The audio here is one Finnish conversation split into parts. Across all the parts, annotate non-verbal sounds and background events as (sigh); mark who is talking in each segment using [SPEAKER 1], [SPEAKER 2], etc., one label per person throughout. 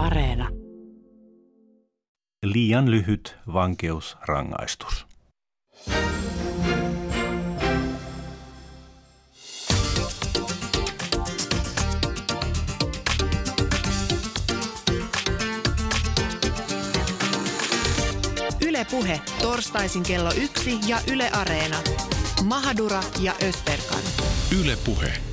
[SPEAKER 1] Areena.
[SPEAKER 2] Liian lyhyt vankeusrangaistus.
[SPEAKER 3] Yle Puhe, torstaisin kello yksi ja Yle Areena. Mahadura ja Österkan.
[SPEAKER 4] Yle Puhe.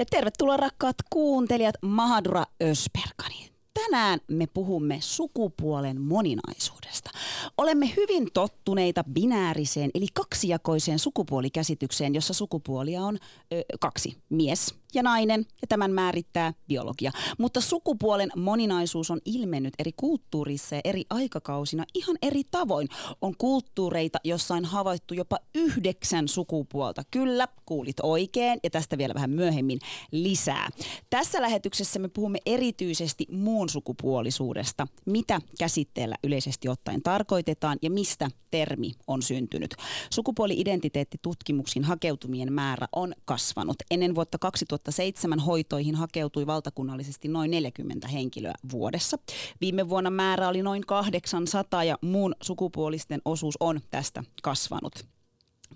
[SPEAKER 5] Ja tervetuloa rakkaat kuuntelijat Mahadura Ösperkani. Tänään me puhumme sukupuolen moninaisuudesta. Olemme hyvin tottuneita binääriseen eli kaksijakoiseen sukupuolikäsitykseen, jossa sukupuolia on ö, kaksi, mies ja nainen, ja tämän määrittää biologia. Mutta sukupuolen moninaisuus on ilmennyt eri kulttuurissa ja eri aikakausina ihan eri tavoin. On kulttuureita, jossa on havaittu jopa yhdeksän sukupuolta. Kyllä, kuulit oikein, ja tästä vielä vähän myöhemmin lisää. Tässä lähetyksessä me puhumme erityisesti muun sukupuolisuudesta. Mitä käsitteellä yleisesti ottaen tarkoitetaan ja mistä termi on syntynyt. Sukupuoli-identiteettitutkimuksiin hakeutumien määrä on kasvanut. Ennen vuotta 2007 hoitoihin hakeutui valtakunnallisesti noin 40 henkilöä vuodessa. Viime vuonna määrä oli noin 800 ja muun sukupuolisten osuus on tästä kasvanut.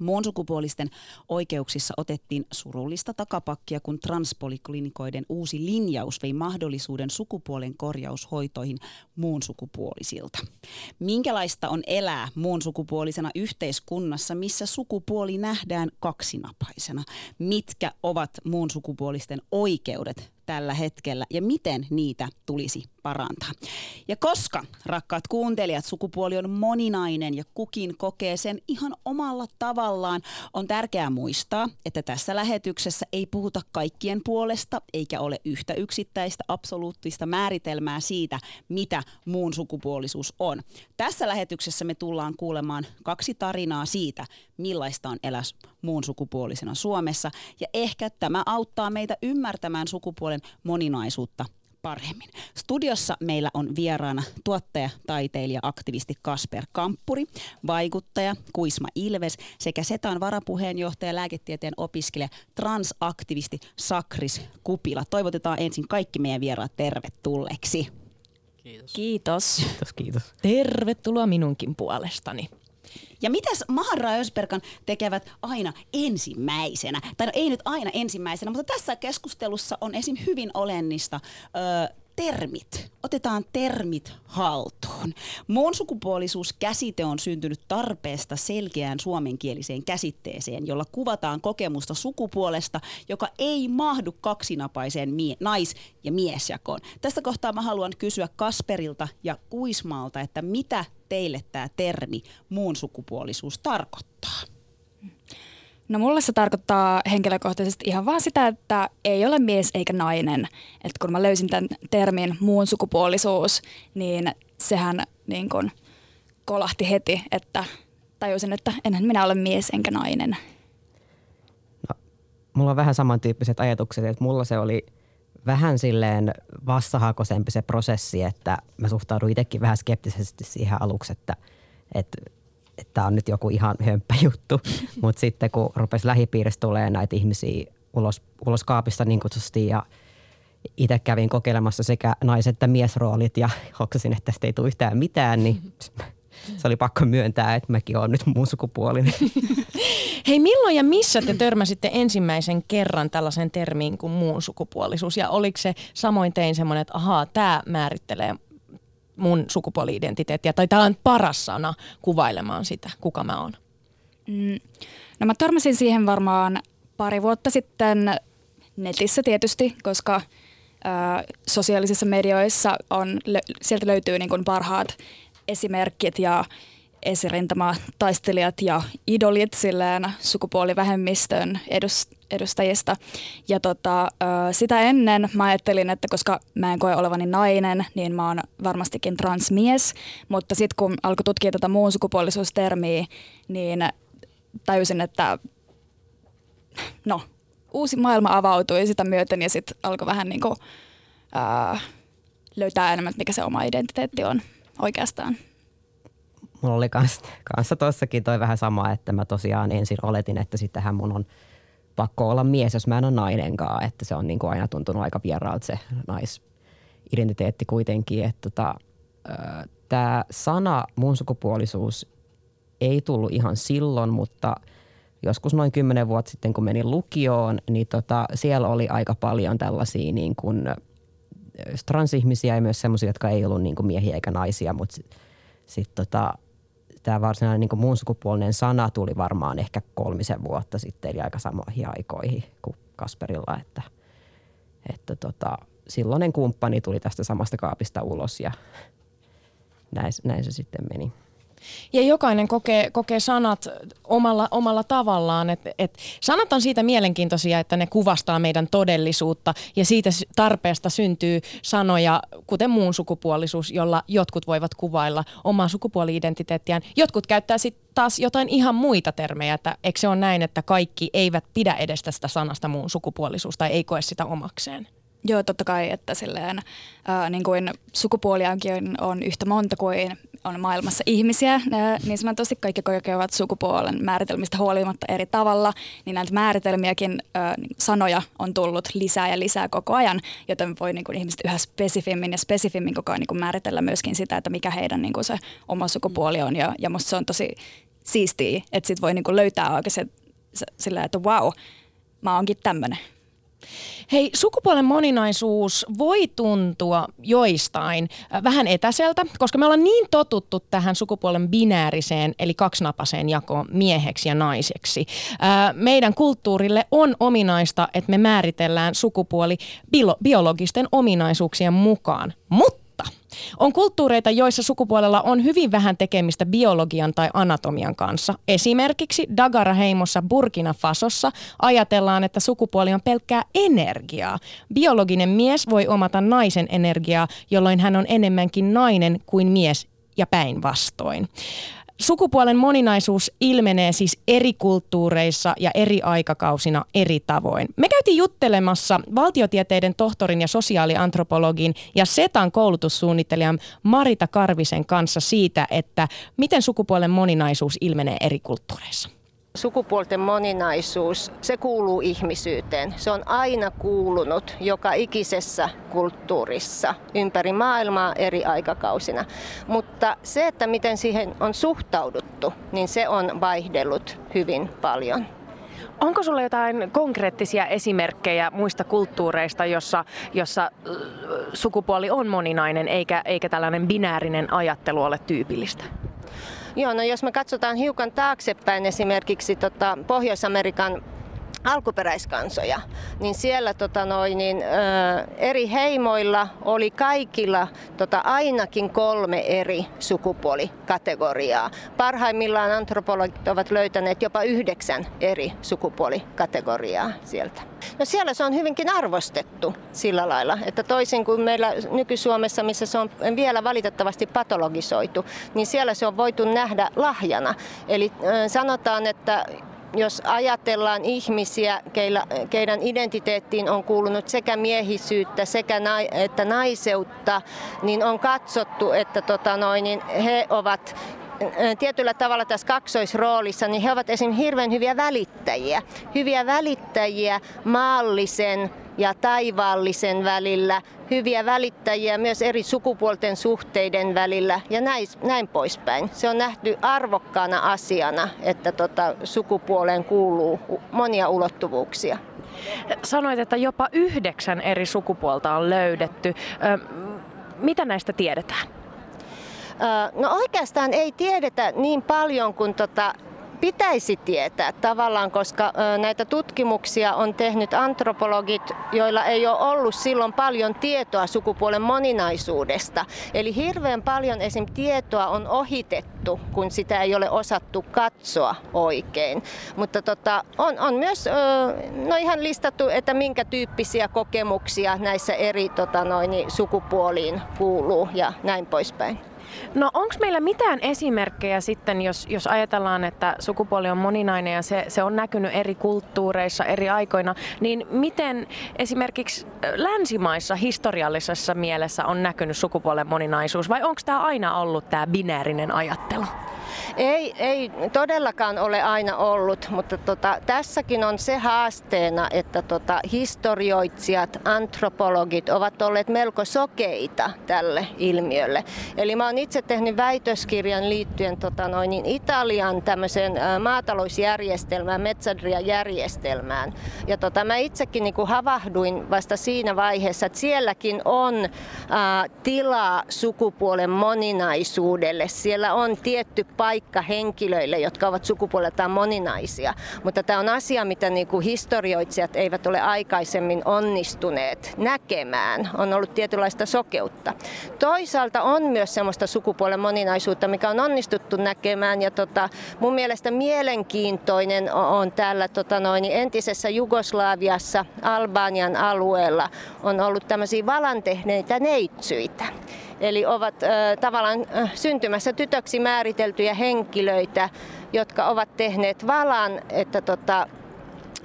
[SPEAKER 5] Muun sukupuolisten oikeuksissa otettiin surullista takapakkia, kun transpoliklinikoiden uusi linjaus vei mahdollisuuden sukupuolen korjaushoitoihin muun sukupuolisilta. Minkälaista on elää muun sukupuolisena yhteiskunnassa, missä sukupuoli nähdään kaksinapaisena? Mitkä ovat muun sukupuolisten oikeudet tällä hetkellä ja miten niitä tulisi parantaa. Ja koska, rakkaat kuuntelijat, sukupuoli on moninainen ja kukin kokee sen ihan omalla tavallaan, on tärkeää muistaa, että tässä lähetyksessä ei puhuta kaikkien puolesta eikä ole yhtä yksittäistä absoluuttista määritelmää siitä, mitä muun sukupuolisuus on. Tässä lähetyksessä me tullaan kuulemaan kaksi tarinaa siitä, millaista on elää muun sukupuolisena Suomessa ja ehkä tämä auttaa meitä ymmärtämään sukupuolen moninaisuutta paremmin. Studiossa meillä on vieraana tuottaja, taiteilija, aktivisti Kasper Kamppuri, vaikuttaja Kuisma Ilves sekä Setan varapuheenjohtaja, lääketieteen opiskelija, transaktivisti Sakris Kupila. Toivotetaan ensin kaikki meidän vieraat tervetulleeksi.
[SPEAKER 1] Kiitos. Kiitos.
[SPEAKER 6] Kiitos, kiitos.
[SPEAKER 1] Tervetuloa minunkin puolestani.
[SPEAKER 5] Ja mitäs Maharra Ösperkan tekevät aina ensimmäisenä? Tai no ei nyt aina ensimmäisenä, mutta tässä keskustelussa on esim. hyvin olennista ö, termit. Otetaan termit haltuun. Muun sukupuolisuuskäsite on syntynyt tarpeesta selkeään suomenkieliseen käsitteeseen, jolla kuvataan kokemusta sukupuolesta, joka ei mahdu kaksinapaiseen mie- nais- ja miesjakoon. Tästä kohtaa mä haluan kysyä Kasperilta ja Kuismaalta, että mitä teille tämä termi muun sukupuolisuus tarkoittaa?
[SPEAKER 7] No mulle se tarkoittaa henkilökohtaisesti ihan vaan sitä, että ei ole mies eikä nainen. Että kun mä löysin tämän termin muun sukupuolisuus, niin sehän niin kun kolahti heti, että tajusin, että enhän minä ole mies enkä nainen.
[SPEAKER 6] No, mulla on vähän samantyyppiset ajatukset, että mulla se oli vähän silleen vastahakoisempi se prosessi, että mä suhtaudun itsekin vähän skeptisesti siihen aluksi, että, että että on nyt joku ihan hömppä juttu. (laughs) Mutta sitten kun rupesi lähipiirissä tulee näitä ihmisiä ulos, ulos kaapista niin kutsusti ja itse kävin kokeilemassa sekä nais- että miesroolit ja (laughs) hoksasin, että tästä ei tule yhtään mitään, niin (laughs) se oli pakko myöntää, että mäkin olen nyt muun sukupuolinen. (laughs)
[SPEAKER 1] Hei, milloin ja missä te törmäsitte ensimmäisen kerran tällaisen termiin kuin muun sukupuolisuus? Ja oliko se samoin tein semmoinen, että ahaa, tämä määrittelee mun sukupuoli-identiteettiä, tai tämä on paras sana kuvailemaan sitä, kuka mä oon?
[SPEAKER 7] Mm. No mä törmäsin siihen varmaan pari vuotta sitten netissä tietysti, koska ää, sosiaalisissa medioissa on, sieltä löytyy niin kuin parhaat esimerkit ja taistelijat ja idolit silleen sukupuolivähemmistön edustajista. Ja tota, sitä ennen mä ajattelin, että koska mä en koe olevani nainen, niin mä oon varmastikin transmies. Mutta sitten kun alkoi tutkia tätä muun sukupuolisuustermiä, niin tajusin, että no, uusi maailma avautui sitä myöten ja sitten alkoi vähän niin kuin, ää, löytää enemmän, mikä se oma identiteetti on oikeastaan
[SPEAKER 6] mulla oli kans, kanssa tossakin toi vähän sama, että mä tosiaan ensin oletin, että sittenhän mun on pakko olla mies, jos mä en ole nainenkaan. Että se on niin aina tuntunut aika vieraalta se nais, identiteetti kuitenkin, että tota, tämä sana muun sukupuolisuus ei tullut ihan silloin, mutta joskus noin kymmenen vuotta sitten, kun menin lukioon, niin tota, siellä oli aika paljon tällaisia niin kuin, transihmisiä ja myös sellaisia, jotka ei ollut niin kuin miehiä eikä naisia, mutta sitten sit tota, tämä varsinainen niin muun sukupuolinen sana tuli varmaan ehkä kolmisen vuotta sitten, eli aika samoihin aikoihin kuin Kasperilla, että, että tota, silloinen kumppani tuli tästä samasta kaapista ulos ja (laughs) näin, näin se sitten meni.
[SPEAKER 1] Ja jokainen kokee, kokee sanat omalla, omalla tavallaan. Et, et sanat on siitä mielenkiintoisia, että ne kuvastaa meidän todellisuutta ja siitä tarpeesta syntyy sanoja, kuten muun sukupuolisuus, jolla jotkut voivat kuvailla omaa sukupuoli-identiteettiään. Jotkut käyttää sitten taas jotain ihan muita termejä, että eikö se ole näin, että kaikki eivät pidä edes tästä sanasta muun sukupuolisuus tai ei koe sitä omakseen?
[SPEAKER 7] Joo, totta kai, että silleen, ää, niin kuin sukupuoliakin on yhtä monta kuin on maailmassa ihmisiä, niin sanotusti kaikki kokevat sukupuolen määritelmistä huolimatta eri tavalla, niin näitä määritelmiäkin ää, niin sanoja on tullut lisää ja lisää koko ajan, joten voi niin kuin ihmiset yhä spesifimmin ja spesifimmin koko ajan niin kuin määritellä myöskin sitä, että mikä heidän niin kuin se oma sukupuoli on, ja, ja musta se on tosi siistiä, että sit voi niin kuin löytää oikein se, sillä, että wow, mä oonkin tämmöinen.
[SPEAKER 1] Hei, sukupuolen moninaisuus voi tuntua joistain äh, vähän etäseltä, koska me ollaan niin totuttu tähän sukupuolen binääriseen, eli kaksinapaiseen jakoon mieheksi ja naiseksi. Äh, meidän kulttuurille on ominaista, että me määritellään sukupuoli biologisten ominaisuuksien mukaan. Mutta on kulttuureita, joissa sukupuolella on hyvin vähän tekemistä biologian tai anatomian kanssa. Esimerkiksi Dagara-heimossa Burkina Fasossa ajatellaan, että sukupuoli on pelkkää energiaa. Biologinen mies voi omata naisen energiaa, jolloin hän on enemmänkin nainen kuin mies ja päinvastoin. Sukupuolen moninaisuus ilmenee siis eri kulttuureissa ja eri aikakausina eri tavoin. Me käytiin juttelemassa valtiotieteiden tohtorin ja sosiaaliantropologin ja SETAn koulutussuunnittelijan Marita Karvisen kanssa siitä, että miten sukupuolen moninaisuus ilmenee eri kulttuureissa.
[SPEAKER 4] Sukupuolten moninaisuus, se kuuluu ihmisyyteen. Se on aina kuulunut joka ikisessä kulttuurissa ympäri maailmaa eri aikakausina. Mutta se, että miten siihen on suhtauduttu, niin se on vaihdellut hyvin paljon.
[SPEAKER 1] Onko sulla jotain konkreettisia esimerkkejä muista kulttuureista, jossa, jossa sukupuoli on moninainen eikä, eikä tällainen binäärinen ajattelu ole tyypillistä?
[SPEAKER 4] Joo, no jos me katsotaan hiukan taaksepäin esimerkiksi tota Pohjois-Amerikan alkuperäiskansoja, niin siellä tota noin, niin, ö, eri heimoilla oli kaikilla tota, ainakin kolme eri sukupuolikategoriaa. Parhaimmillaan antropologit ovat löytäneet jopa yhdeksän eri sukupuolikategoriaa sieltä. No siellä se on hyvinkin arvostettu sillä lailla, että toisin kuin meillä nyky-Suomessa, missä se on vielä valitettavasti patologisoitu, niin siellä se on voitu nähdä lahjana. Eli sanotaan, että jos ajatellaan ihmisiä, keillä, keidän identiteettiin on kuulunut sekä miehisyyttä sekä na, että naiseutta, niin on katsottu, että tota noin, niin he ovat tietyllä tavalla tässä kaksoisroolissa, niin he ovat esimerkiksi hirveän hyviä välittäjiä. Hyviä välittäjiä maallisen ja taivaallisen välillä, hyviä välittäjiä myös eri sukupuolten suhteiden välillä ja näin, näin poispäin. Se on nähty arvokkaana asiana, että tota, sukupuoleen kuuluu monia ulottuvuuksia.
[SPEAKER 1] Sanoit, että jopa yhdeksän eri sukupuolta on löydetty. Mitä näistä tiedetään?
[SPEAKER 4] No oikeastaan ei tiedetä niin paljon kuin tota pitäisi tietää tavallaan, koska näitä tutkimuksia on tehnyt antropologit, joilla ei ole ollut silloin paljon tietoa sukupuolen moninaisuudesta. Eli hirveän paljon esim. tietoa on ohitettu, kun sitä ei ole osattu katsoa oikein. Mutta tota, on, on myös no ihan listattu, että minkä tyyppisiä kokemuksia näissä eri tota noin, sukupuoliin kuuluu ja näin poispäin.
[SPEAKER 1] No onko meillä mitään esimerkkejä sitten, jos, jos ajatellaan, että sukupuoli on moninainen ja se, se on näkynyt eri kulttuureissa eri aikoina, niin miten esimerkiksi länsimaissa historiallisessa mielessä on näkynyt sukupuolen moninaisuus vai onko tämä aina ollut tämä binäärinen ajattelu?
[SPEAKER 4] Ei, ei todellakaan ole aina ollut, mutta tota, tässäkin on se haasteena, että tota, historioitsijat, antropologit ovat olleet melko sokeita tälle ilmiölle. Eli mä oon itse tehnyt väitöskirjan liittyen tota, noin, niin Italian tämmöiseen maatalousjärjestelmään, Metsadria-järjestelmään. Ja tota, mä itsekin niin kuin havahduin vasta siinä vaiheessa, että sielläkin on ä, tilaa sukupuolen moninaisuudelle. Siellä on tietty paikka henkilöille, jotka ovat sukupuoleltaan moninaisia. Mutta tämä on asia, mitä niin kuin historioitsijat eivät ole aikaisemmin onnistuneet näkemään. On ollut tietynlaista sokeutta. Toisaalta on myös sellaista sukupuolen moninaisuutta, mikä on onnistuttu näkemään. Ja tota, mun mielestä mielenkiintoinen on täällä tota noin, entisessä Jugoslaviassa, Albanian alueella, on ollut tämmöisiä valan tehneitä neitsyitä. Eli ovat äh, tavallaan äh, syntymässä tytöksi määriteltyjä henkilöitä, jotka ovat tehneet valan, että tota,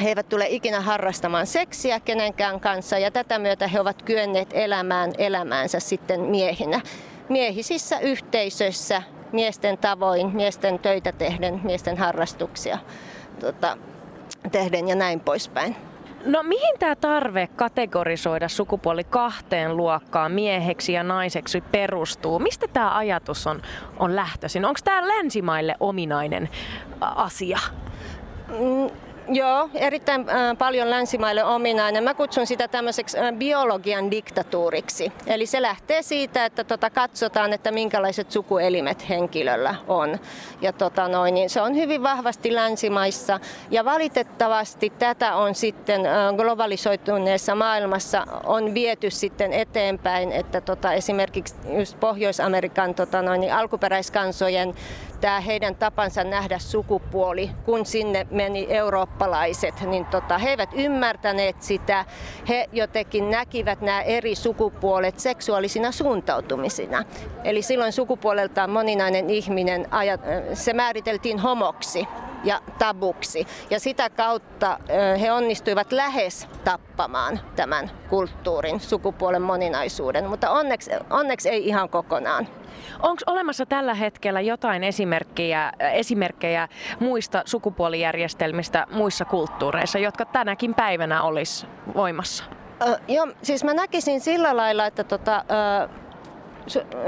[SPEAKER 4] he eivät tule ikinä harrastamaan seksiä kenenkään kanssa ja tätä myötä he ovat kyenneet elämään elämäänsä sitten miehinä. Miehisissä yhteisöissä, miesten tavoin, miesten töitä tehden, miesten harrastuksia tota, tehden ja näin poispäin.
[SPEAKER 1] No mihin tämä tarve kategorisoida sukupuoli kahteen luokkaan, mieheksi ja naiseksi, perustuu? Mistä tämä ajatus on, on lähtöisin? Onko tämä länsimaille ominainen asia?
[SPEAKER 4] Mm, Joo, erittäin äh, paljon länsimaille ominainen. Mä kutsun sitä tämmöiseksi äh, biologian diktatuuriksi. Eli se lähtee siitä, että tota, katsotaan, että minkälaiset sukuelimet henkilöllä on. Ja tota, noin, niin se on hyvin vahvasti länsimaissa. Ja valitettavasti tätä on sitten äh, globalisoituneessa maailmassa on viety sitten eteenpäin, että tota, esimerkiksi just Pohjois-Amerikan tota, noin, niin alkuperäiskansojen tämä heidän tapansa nähdä sukupuoli, kun sinne meni eurooppalaiset, niin tota, he eivät ymmärtäneet sitä. He jotenkin näkivät nämä eri sukupuolet seksuaalisina suuntautumisina. Eli silloin sukupuoleltaan moninainen ihminen, se määriteltiin homoksi ja tabuksi. Ja sitä kautta he onnistuivat lähes tappamaan tämän kulttuurin, sukupuolen moninaisuuden, mutta onneksi, onneksi ei ihan kokonaan.
[SPEAKER 1] Onko olemassa tällä hetkellä jotain esimerkkejä, esimerkkejä muista sukupuolijärjestelmistä muissa kulttuureissa, jotka tänäkin päivänä olisi voimassa?
[SPEAKER 4] Ö, joo, siis mä näkisin sillä lailla, että tota, ö,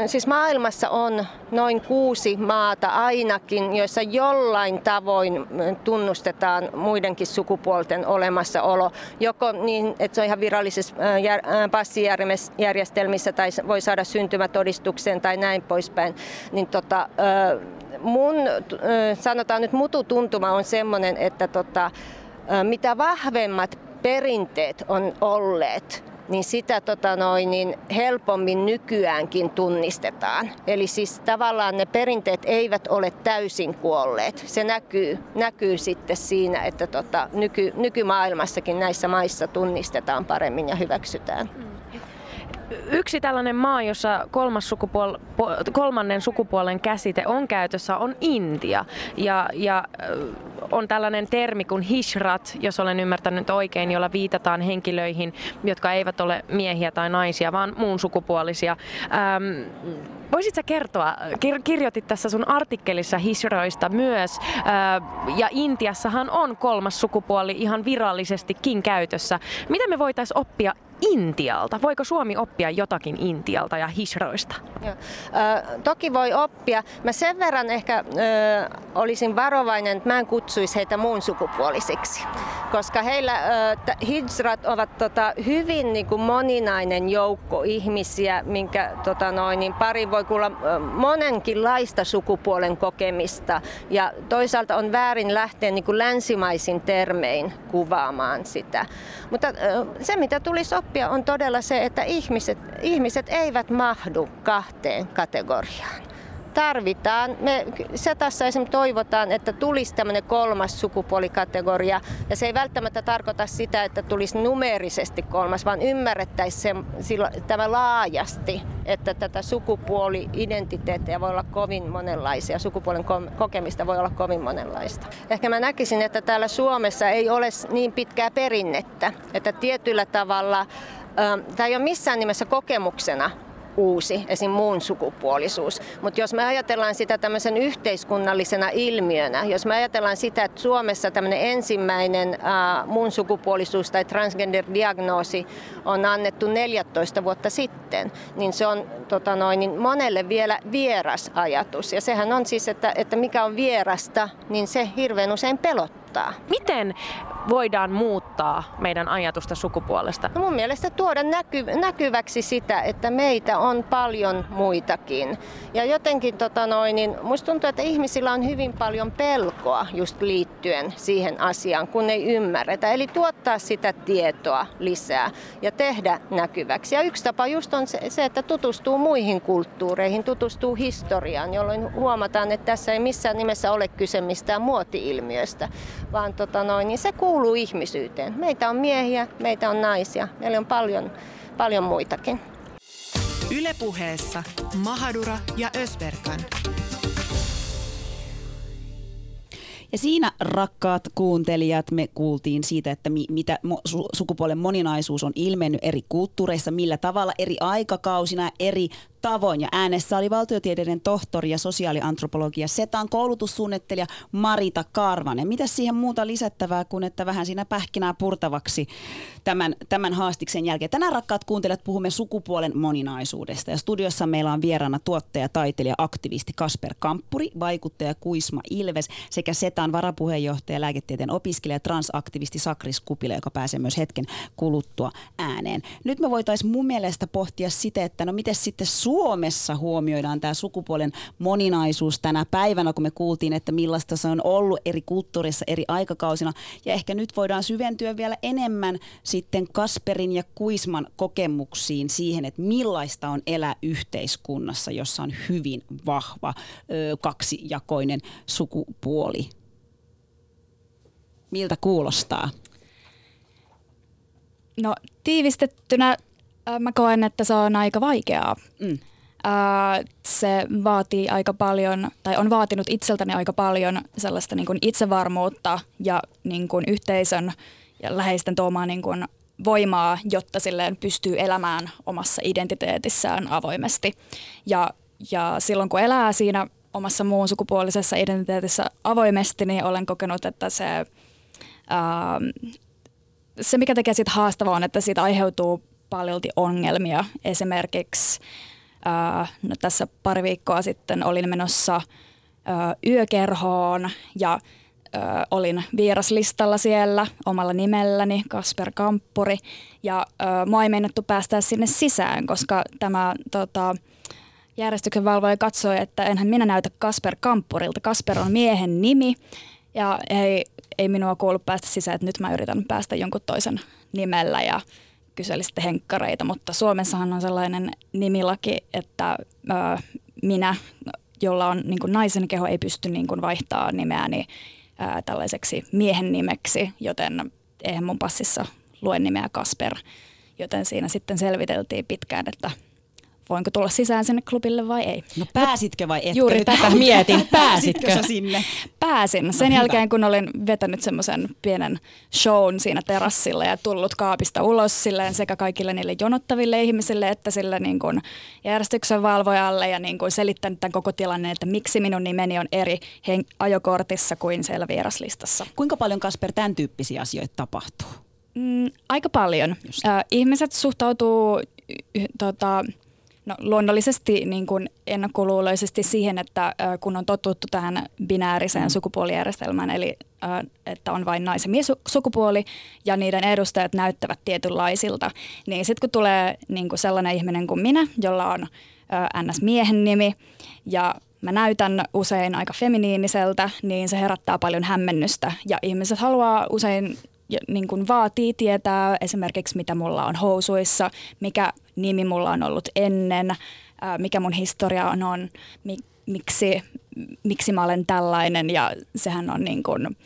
[SPEAKER 4] siis maailmassa on noin kuusi maata ainakin, joissa jollain tavoin tunnustetaan muidenkin sukupuolten olemassaolo. Joko niin, että se on ihan virallisessa passijärjestelmissä tai voi saada syntymätodistuksen tai näin poispäin. Niin tota, mun, sanotaan nyt mututuntuma on semmoinen, että tota, mitä vahvemmat perinteet on olleet, niin sitä tota noin, niin helpommin nykyäänkin tunnistetaan. Eli siis tavallaan ne perinteet eivät ole täysin kuolleet. Se näkyy, näkyy sitten siinä, että tota, nyky, nykymaailmassakin näissä maissa tunnistetaan paremmin ja hyväksytään. Mm.
[SPEAKER 1] Yksi tällainen maa, jossa kolmas sukupuol- kolmannen sukupuolen käsite on käytössä, on Intia. Ja, ja on tällainen termi kuin hishrat, jos olen ymmärtänyt oikein, jolla viitataan henkilöihin, jotka eivät ole miehiä tai naisia, vaan muun sukupuolisia. Ähm, Voisit sä kertoa, kir- kirjoitit tässä sun artikkelissa Hisroista myös, äh, ja Intiassahan on kolmas sukupuoli ihan virallisestikin käytössä. Mitä me voitaisiin oppia Intialta? Voiko Suomi oppia jotakin Intialta ja Hisroista?
[SPEAKER 4] Joo. Toki voi oppia. Mä sen verran ehkä ö, olisin varovainen, että mä en kutsuisi heitä muun sukupuolisiksi. Koska heillä hijrat ovat tota, hyvin niin kuin moninainen joukko ihmisiä, minkä tota, noin, niin pari voi kuulla monenkinlaista sukupuolen kokemista. Ja toisaalta on väärin lähteä niin kuin länsimaisin termein kuvaamaan sitä. Mutta se, mitä tulisi oppia on todella se, että ihmiset, ihmiset eivät mahdu kahteen kategoriaan. Tarvitaan, me tässä esimerkiksi toivotaan, että tulisi tämmöinen kolmas sukupuolikategoria, ja se ei välttämättä tarkoita sitä, että tulisi numerisesti kolmas, vaan ymmärrettäisiin tämä laajasti, että tätä sukupuoli-identiteettiä voi olla kovin monenlaisia, sukupuolen kokemista voi olla kovin monenlaista. Ehkä mä näkisin, että täällä Suomessa ei ole niin pitkää perinnettä, että tietyllä tavalla tämä ei ole missään nimessä kokemuksena uusi, esim. muun sukupuolisuus. Mutta jos me ajatellaan sitä tämmöisen yhteiskunnallisena ilmiönä, jos me ajatellaan sitä, että Suomessa tämmöinen ensimmäinen muun sukupuolisuus tai transgender-diagnoosi on annettu 14 vuotta sitten, niin se on tota noin, niin monelle vielä vieras ajatus. Ja sehän on siis, että, että mikä on vierasta, niin se hirveän usein pelottaa.
[SPEAKER 1] Miten voidaan muuttaa meidän ajatusta sukupuolesta?
[SPEAKER 4] No mun mielestä tuoda näky, näkyväksi sitä, että meitä on paljon muitakin. Ja jotenkin tota noin, niin musta tuntuu, että ihmisillä on hyvin paljon pelkoa just liittyen siihen asiaan, kun ei ymmärretä. Eli tuottaa sitä tietoa lisää ja tehdä näkyväksi. Ja yksi tapa just on se, se että tutustuu muihin kulttuureihin, tutustuu historiaan, jolloin huomataan, että tässä ei missään nimessä ole kyse mistään muoti-ilmiöstä, vaan tota noin, niin se kuuluu ihmisyyteen. Meitä on miehiä, meitä on naisia, meillä on paljon, paljon muitakin.
[SPEAKER 3] Ylepuheessa Mahadura ja Ösberkan.
[SPEAKER 5] Ja siinä, rakkaat kuuntelijat, me kuultiin siitä, että mi- mitä mo- su- sukupuolen moninaisuus on ilmennyt eri kulttuureissa, millä tavalla eri aikakausina, eri tavoin. Ja äänessä oli valtiotieteiden tohtori ja sosiaaliantropologia Setan koulutussuunnittelija Marita Karvanen. Mitä siihen muuta lisättävää kuin, että vähän siinä pähkinää purtavaksi tämän, tämän haastiksen jälkeen. Tänään rakkaat kuuntelijat puhumme sukupuolen moninaisuudesta. Ja studiossa meillä on vieraana tuottaja, taiteilija, aktivisti Kasper Kamppuri, vaikuttaja Kuisma Ilves sekä Setan varapuheenjohtaja, lääketieteen opiskelija, transaktivisti Sakris Kupila, joka pääsee myös hetken kuluttua ääneen. Nyt me voitaisiin mun mielestä pohtia sitä, että no miten sitten Suomessa huomioidaan tämä sukupuolen moninaisuus tänä päivänä, kun me kuultiin, että millaista se on ollut eri kulttuurissa, eri aikakausina. Ja ehkä nyt voidaan syventyä vielä enemmän sitten Kasperin ja Kuisman kokemuksiin siihen, että millaista on elää yhteiskunnassa, jossa on hyvin vahva kaksijakoinen sukupuoli. Miltä kuulostaa?
[SPEAKER 7] No tiivistettynä mä koen, että se on aika vaikeaa.
[SPEAKER 5] Mm.
[SPEAKER 7] Äh, se vaatii aika paljon, tai on vaatinut itseltäni aika paljon sellaista niin kuin itsevarmuutta ja niin kuin yhteisön ja läheisten tuomaa niin kuin voimaa, jotta silleen pystyy elämään omassa identiteetissään avoimesti. Ja, ja silloin kun elää siinä omassa muun sukupuolisessa identiteetissä avoimesti, niin olen kokenut, että se, ää, se mikä tekee siitä haastavaa on, että siitä aiheutuu paljolti ongelmia. Esimerkiksi ää, no tässä pari viikkoa sitten olin menossa ää, yökerhoon ja ää, olin vieraslistalla siellä omalla nimelläni, Kasper Kamppuri. Ja ää, mua ei meinattu päästä sinne sisään, koska tämä tota, järjestyksen valvoja katsoi, että enhän minä näytä Kasper Kamppurilta. Kasper on miehen nimi ja ei, ei minua kuulu päästä sisään, että nyt mä yritän päästä jonkun toisen nimellä ja kyseli sitten henkkareita, mutta Suomessahan on sellainen nimilaki, että ö, minä, jolla on niin kuin naisen keho, ei pysty niin kuin vaihtaa nimeäni ö, tällaiseksi miehen nimeksi, joten eihän mun passissa lue nimeä Kasper, joten siinä sitten selviteltiin pitkään, että voinko tulla sisään sinne klubille vai ei.
[SPEAKER 5] No pääsitkö vai etkö?
[SPEAKER 1] Juuri tätä mietin, (laughs) pääsitkö?
[SPEAKER 5] sä sinne?
[SPEAKER 7] Pääsin. Sen
[SPEAKER 5] No hyvä.
[SPEAKER 7] jälkeen, kun olin vetänyt semmoisen pienen shown siinä terassilla ja tullut kaapista ulos silleen sekä kaikille niille jonottaville ihmisille että sille niin kuin järjestyksen valvojalle ja niin kuin selittänyt tämän koko tilanne, että miksi minun nimeni on eri hen- ajokortissa kuin siellä vieraslistassa.
[SPEAKER 5] Kuinka paljon Kasper tämän tyyppisiä asioita tapahtuu?
[SPEAKER 7] Mm, aika paljon.
[SPEAKER 5] Just.
[SPEAKER 7] Äh, ihmiset suhtautuu y- tota, no, luonnollisesti niin kuin ennakkoluuloisesti siihen, että kun on totuttu tähän binääriseen sukupuolijärjestelmään, eli että on vain naisen mies sukupuoli ja niiden edustajat näyttävät tietynlaisilta, niin sitten kun tulee niin kuin sellainen ihminen kuin minä, jolla on NS-miehen nimi ja mä näytän usein aika feminiiniseltä, niin se herättää paljon hämmennystä. Ja ihmiset haluaa usein ja niin kuin vaatii tietää esimerkiksi mitä mulla on housuissa, mikä nimi mulla on ollut ennen, mikä mun historia on, on mi, miksi, miksi mä olen tällainen ja sehän on niin kuin,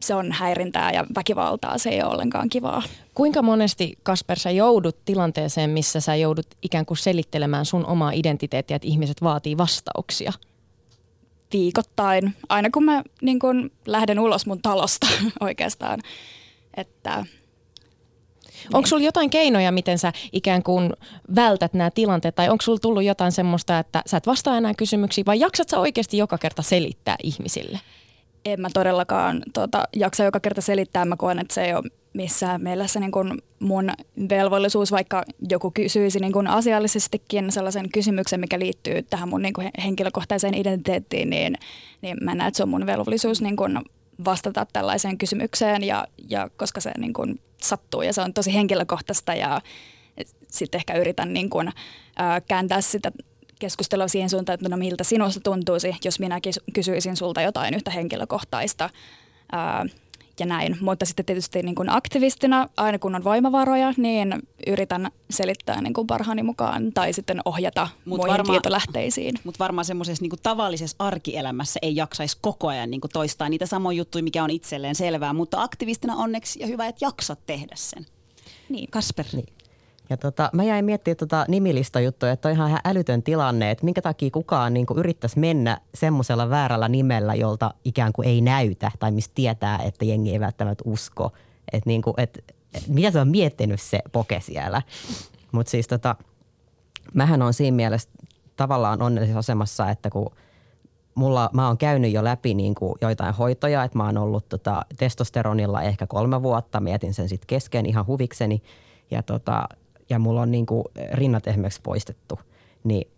[SPEAKER 7] se on häirintää ja väkivaltaa, se ei ole ollenkaan kivaa.
[SPEAKER 1] Kuinka monesti, Kasper, sä joudut tilanteeseen, missä sä joudut ikään kuin selittelemään sun omaa identiteettiä, että ihmiset vaatii vastauksia?
[SPEAKER 7] Viikoittain, aina kun mä niin kun lähden ulos mun talosta (laughs) oikeastaan, että
[SPEAKER 1] Onko sulla jotain keinoja, miten sä ikään kuin vältät nämä tilanteet, tai onko sulla tullut jotain semmoista, että sä et vastaa enää kysymyksiin, vai jaksat sä oikeasti joka kerta selittää ihmisille?
[SPEAKER 7] En mä todellakaan tota, jaksa joka kerta selittää. Mä koen, että se ei ole missään mielessä niin kuin mun velvollisuus, vaikka joku kysyisi niin kuin asiallisestikin sellaisen kysymyksen, mikä liittyy tähän mun niin kuin henkilökohtaiseen identiteettiin, niin, niin mä näen, että se on mun velvollisuus niin kuin vastata tällaiseen kysymykseen, ja, ja koska se niin kuin sattuu ja se on tosi henkilökohtaista ja sitten ehkä yritän niin kuin, ää, kääntää sitä keskustelua siihen suuntaan, että no miltä sinusta tuntuisi, jos minä kysyisin sulta jotain yhtä henkilökohtaista. Ää, ja näin. Mutta sitten tietysti niin kuin aktivistina, aina kun on voimavaroja, niin yritän selittää niin kuin parhaani mukaan tai sitten ohjata mut muihin varma, tietolähteisiin.
[SPEAKER 5] Mutta varmaan semmoisessa niin tavallisessa arkielämässä ei jaksaisi koko ajan niin kuin toistaa niitä samoja juttuja, mikä on itselleen selvää, mutta aktivistina onneksi ja hyvä, että jaksat tehdä sen.
[SPEAKER 6] Niin. Kasper. Niin. Ja tota, mä jäin miettimään tota nimilista juttuja, että on ihan, ihan älytön tilanne, että minkä takia kukaan niin kuin yrittäisi mennä semmoisella väärällä nimellä, jolta ikään kuin ei näytä tai mistä tietää, että jengi ei välttämättä usko. Että niin kuin, et, et, mitä se on miettinyt se poke siellä. Mutta siis tota, mähän on siinä mielessä tavallaan onnellisessa asemassa, että kun mulla, mä oon käynyt jo läpi niin kuin joitain hoitoja, että mä oon ollut tota testosteronilla ehkä kolme vuotta, mietin sen sitten kesken ihan huvikseni. Ja tota, ja mulla on niin kuin rinnat esimerkiksi poistettu, niin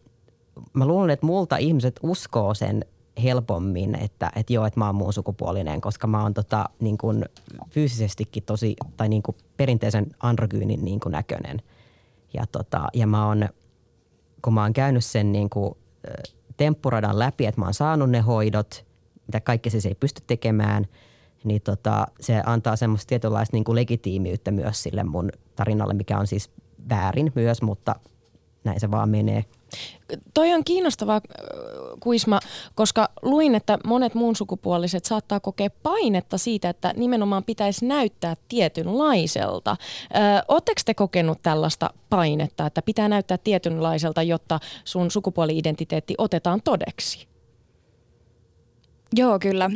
[SPEAKER 6] mä luulen, että multa ihmiset uskoo sen helpommin, että, että joo, että mä oon muun sukupuolinen, koska mä oon tota, niin kuin fyysisestikin tosi, tai niin kuin perinteisen androgyynin niin kuin näköinen. Ja, tota, ja mä oon, kun mä oon käynyt sen niin kuin, temppuradan läpi, että mä oon saanut ne hoidot, mitä kaikki siis ei pysty tekemään, niin tota, se antaa semmoista tietynlaista niin kuin legitiimiyttä myös sille mun tarinalle, mikä on siis väärin myös, mutta näin se vaan menee.
[SPEAKER 1] Toi on kiinnostava Kuisma, koska luin, että monet muun sukupuoliset saattaa kokea painetta siitä, että nimenomaan pitäisi näyttää tietynlaiselta. Oletteko te kokenut tällaista painetta, että pitää näyttää tietynlaiselta, jotta sun sukupuoli-identiteetti otetaan todeksi?
[SPEAKER 7] Joo, kyllä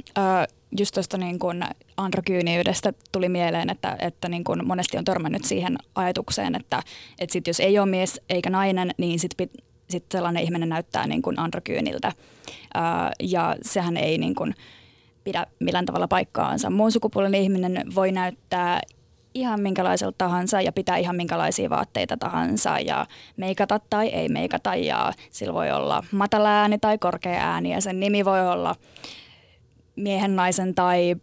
[SPEAKER 7] just tuosta niin kuin androkyyniydestä tuli mieleen, että, että niin kuin monesti on törmännyt siihen ajatukseen, että, että sit jos ei ole mies eikä nainen, niin sitten sit sellainen ihminen näyttää niin kuin androkyyniltä. Ja sehän ei niin kuin pidä millään tavalla paikkaansa. Muun sukupuolinen ihminen voi näyttää ihan minkälaiselta tahansa ja pitää ihan minkälaisia vaatteita tahansa ja meikata tai ei meikata ja sillä voi olla matala ääni tai korkea ääni ja sen nimi voi olla miehen, naisen tai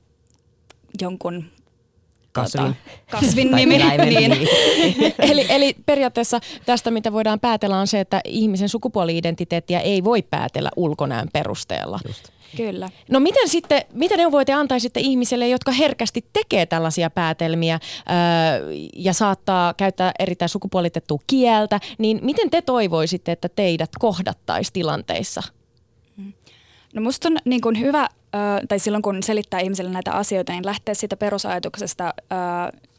[SPEAKER 7] jonkun
[SPEAKER 6] kasvin, tota,
[SPEAKER 7] kasvin (laughs) nimi. niin. (laughs)
[SPEAKER 1] eli, eli periaatteessa tästä, mitä voidaan päätellä, on se, että ihmisen sukupuoli-identiteettiä ei voi päätellä ulkonäön perusteella. Just.
[SPEAKER 7] Kyllä.
[SPEAKER 1] No miten sitten, mitä neuvoja te antaisitte ihmisille, jotka herkästi tekee tällaisia päätelmiä öö, ja saattaa käyttää erittäin sukupuolitettua kieltä, niin miten te toivoisitte, että teidät kohdattaisi tilanteissa?
[SPEAKER 7] No musta on niin kuin hyvä tai silloin kun selittää ihmisille näitä asioita, niin lähtee siitä perusajatuksesta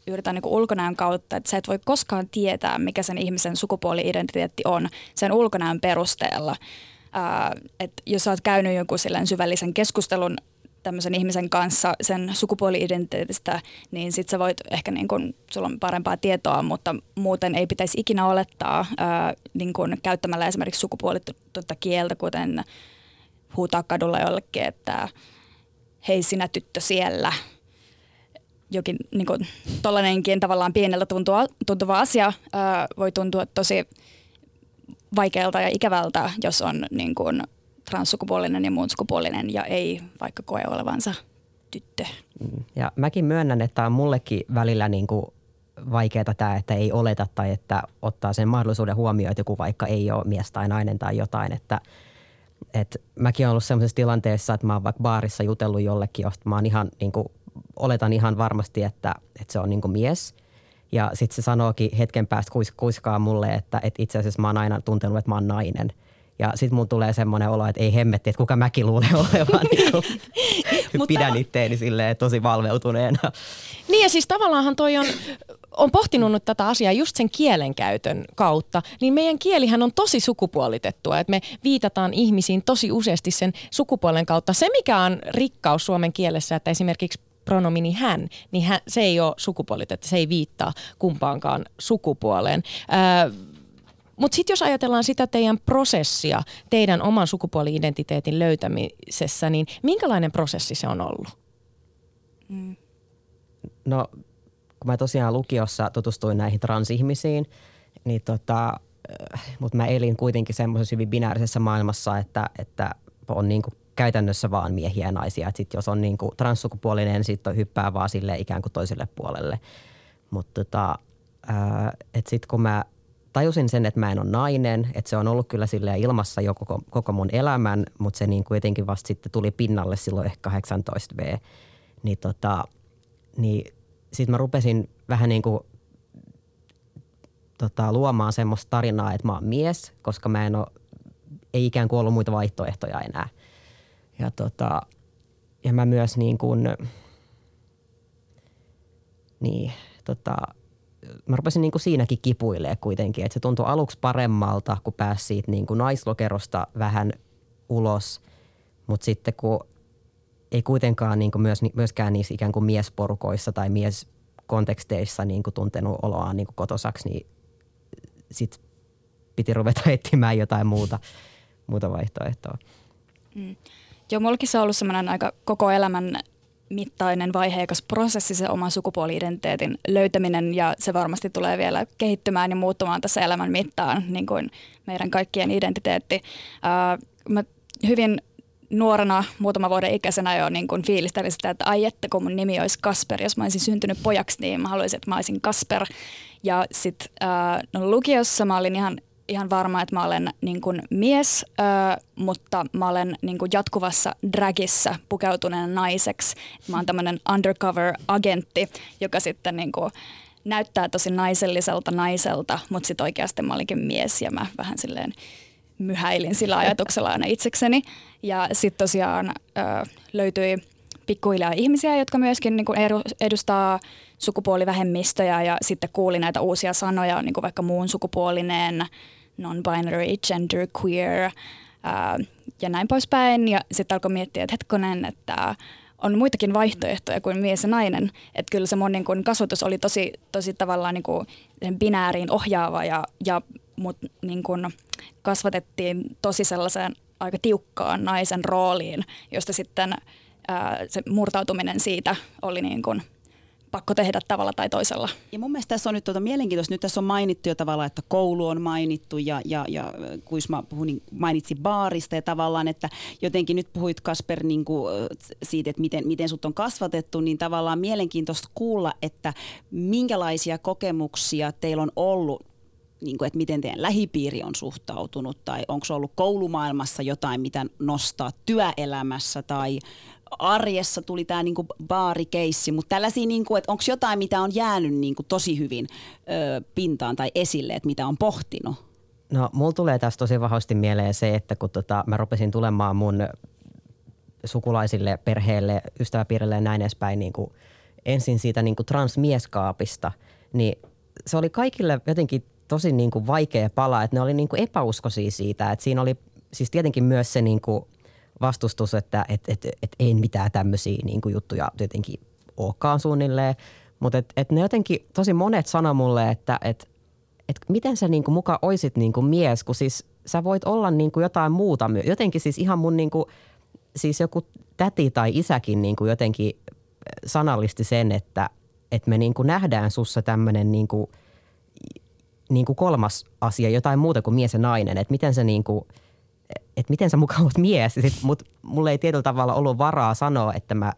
[SPEAKER 7] yritetään niin ulkonäön kautta, että sä et voi koskaan tietää, mikä sen ihmisen sukupuoli-identiteetti on sen ulkonäön perusteella. että jos sä oot käynyt jonkun syvällisen keskustelun tämmöisen ihmisen kanssa sen sukupuoli-identiteetistä, niin sit sä voit ehkä niin kun, sulla on parempaa tietoa, mutta muuten ei pitäisi ikinä olettaa ää, niin kun, käyttämällä esimerkiksi sukupuolitonta kieltä, kuten huutaa kadulla jollekin, että hei sinä tyttö siellä. Jokin niin kuin, tollanenkin tavallaan pieneltä tuntua, tuntuva asia ää, voi tuntua tosi vaikealta ja ikävältä, jos on niin kuin, transsukupuolinen ja muun sukupuolinen ja ei vaikka koe olevansa tyttö.
[SPEAKER 6] Mm, ja mäkin myönnän, että on mullekin välillä niin kuin vaikeaa tämä, että ei oleta tai että ottaa sen mahdollisuuden huomioon, että joku vaikka ei ole mies tai nainen tai jotain, että – et mäkin olen ollut sellaisessa tilanteessa, että mä oon vaikka baarissa jutellut jollekin, josta mä oon ihan, niin kuin, oletan ihan varmasti, että, että se on niin kuin mies. Ja sitten se sanookin hetken päästä kuis, kuiskaa mulle, että, että itse asiassa mä oon aina tuntenut, että mä oon nainen. Ja sitten mun tulee semmoinen olo, että ei hemmetti, että kuka mäkin luulee (laughs) olevan. Niin (laughs) Mutta... Pidän itteeni silleen tosi valveutuneena.
[SPEAKER 1] Niin ja siis tavallaanhan toi on on pohtinut nyt tätä asiaa just sen kielenkäytön kautta, niin meidän kielihän on tosi sukupuolitettua, että me viitataan ihmisiin tosi useasti sen sukupuolen kautta. Se, mikä on rikkaus suomen kielessä, että esimerkiksi pronomini hän, niin hän, se ei ole sukupuolitettu, se ei viittaa kumpaankaan sukupuoleen. Mutta sitten jos ajatellaan sitä teidän prosessia teidän oman sukupuoli-identiteetin löytämisessä, niin minkälainen prosessi se on ollut?
[SPEAKER 6] Mm. No, kun mä tosiaan lukiossa tutustuin näihin transihmisiin, niin tota, mutta mä elin kuitenkin semmoisessa hyvin binäärisessä maailmassa, että, että on niin kuin käytännössä vaan miehiä ja naisia. Että sit jos on niin kuin transsukupuolinen, niin sitten hyppää vaan sille ikään kuin toiselle puolelle. Mutta tota, että sitten kun mä tajusin sen, että mä en ole nainen, että se on ollut kyllä sille ilmassa jo koko, koko mun elämän, mutta se niin kuitenkin vasta sitten tuli pinnalle silloin ehkä 18V. Niin, tota, niin sitten mä rupesin vähän niin kuin tota, luomaan semmoista tarinaa, että mä oon mies, koska mä en ole, ei ikään kuin ollut muita vaihtoehtoja enää. Ja, tota, ja mä myös niin kuin, niin, tota, mä rupesin niin kuin siinäkin kipuilee kuitenkin, että se tuntui aluksi paremmalta, kun pääsi siitä niin kuin naislokerosta vähän ulos, mutta sitten kun ei kuitenkaan niin kuin myös, myöskään niissä ikään kuin miesporukoissa tai mieskonteksteissa niin kuin tuntenut oloaan niin kuin kotosaksi, niin sit piti ruveta (laughs) etsimään jotain muuta, muuta vaihtoehtoa.
[SPEAKER 7] Mm. Joo, mullakin se on ollut semmoinen aika koko elämän mittainen vaiheikas prosessi se oman sukupuoli-identiteetin löytäminen ja se varmasti tulee vielä kehittymään ja muuttumaan tässä elämän mittaan, niin kuin meidän kaikkien identiteetti. Uh, mä hyvin nuorena, muutama vuoden ikäisenä jo niin kuin fiilistelin sitä, että ai että kun mun nimi olisi Kasper, jos mä olisin syntynyt pojaksi, niin mä haluaisin, että mä olisin Kasper. Ja sitten no, lukiossa mä olin ihan, ihan varma, että mä olen niin kuin mies, äh, mutta mä olen niin kuin jatkuvassa dragissa pukeutuneena naiseksi. Mä oon tämmöinen undercover-agentti, joka sitten niin kuin näyttää tosi naiselliselta naiselta, mutta sitten oikeasti mä olinkin mies ja mä vähän silleen myhäilin sillä ajatuksella aina itsekseni. Ja sitten tosiaan ö, löytyi pikkuhiljaa ihmisiä, jotka myöskin niin kuin edustaa sukupuolivähemmistöjä ja sitten kuuli näitä uusia sanoja, niin kuin vaikka muun sukupuolinen, non-binary, gender queer ää, ja näin poispäin. Ja sitten alkoi miettiä, että hetkonen, että on muitakin vaihtoehtoja kuin mies ja nainen. Että kyllä se mun niin kuin kasvatus oli tosi, tosi tavallaan niin kuin binääriin ohjaava ja, ja mut niin kuin kasvatettiin tosi sellaiseen aika tiukkaan naisen rooliin, josta sitten ää, se murtautuminen siitä oli niin kuin pakko tehdä tavalla tai toisella.
[SPEAKER 5] Ja mun mielestä tässä on nyt tuota mielenkiintoista. Nyt tässä on mainittu jo tavallaan, että koulu on mainittu ja, ja, ja kun mä puhun, niin mainitsin baarista ja tavallaan, että jotenkin nyt puhuit Kasper niin kuin siitä, että miten, miten sut on kasvatettu, niin tavallaan mielenkiintoista kuulla, että minkälaisia kokemuksia teillä on ollut niin kuin, että miten teidän lähipiiri on suhtautunut tai onko ollut koulumaailmassa jotain, mitä nostaa työelämässä tai arjessa tuli tämä niin baarikeissi, mutta tällaisia, niin kuin, että onko jotain, mitä on jäänyt niin kuin tosi hyvin ö, pintaan tai esille, että mitä on pohtinut?
[SPEAKER 6] No, mulla tulee tässä tosi vahvasti mieleen se, että kun tota, mä rupesin tulemaan mun sukulaisille, perheelle, ystäväpiirille ja näin edespäin niin kuin ensin siitä niin kuin transmieskaapista, niin se oli kaikille jotenkin tosi niin kuin vaikea pala, että ne oli niin kuin epäuskoisia siitä, että siinä oli siis tietenkin myös se niin kuin vastustus, että et, et, et ei mitään tämmöisiä niin kuin juttuja jotenkin olekaan suunnilleen, mutta et, et ne jotenkin tosi monet sanoi mulle, että et, et miten sä niin kuin muka oisit niin kuin mies, kun siis sä voit olla niin kuin jotain muuta. Jotenkin siis ihan mun niin kuin, siis joku täti tai isäkin niin kuin jotenkin sanallisti sen, että, että me niin kuin nähdään sussa tämmöinen niin niin kuin kolmas asia, jotain muuta kuin mies ja nainen, että miten se niin kuin, että miten sä mukaan olet mies, mutta mulla ei tietyllä tavalla ollut varaa sanoa, että mä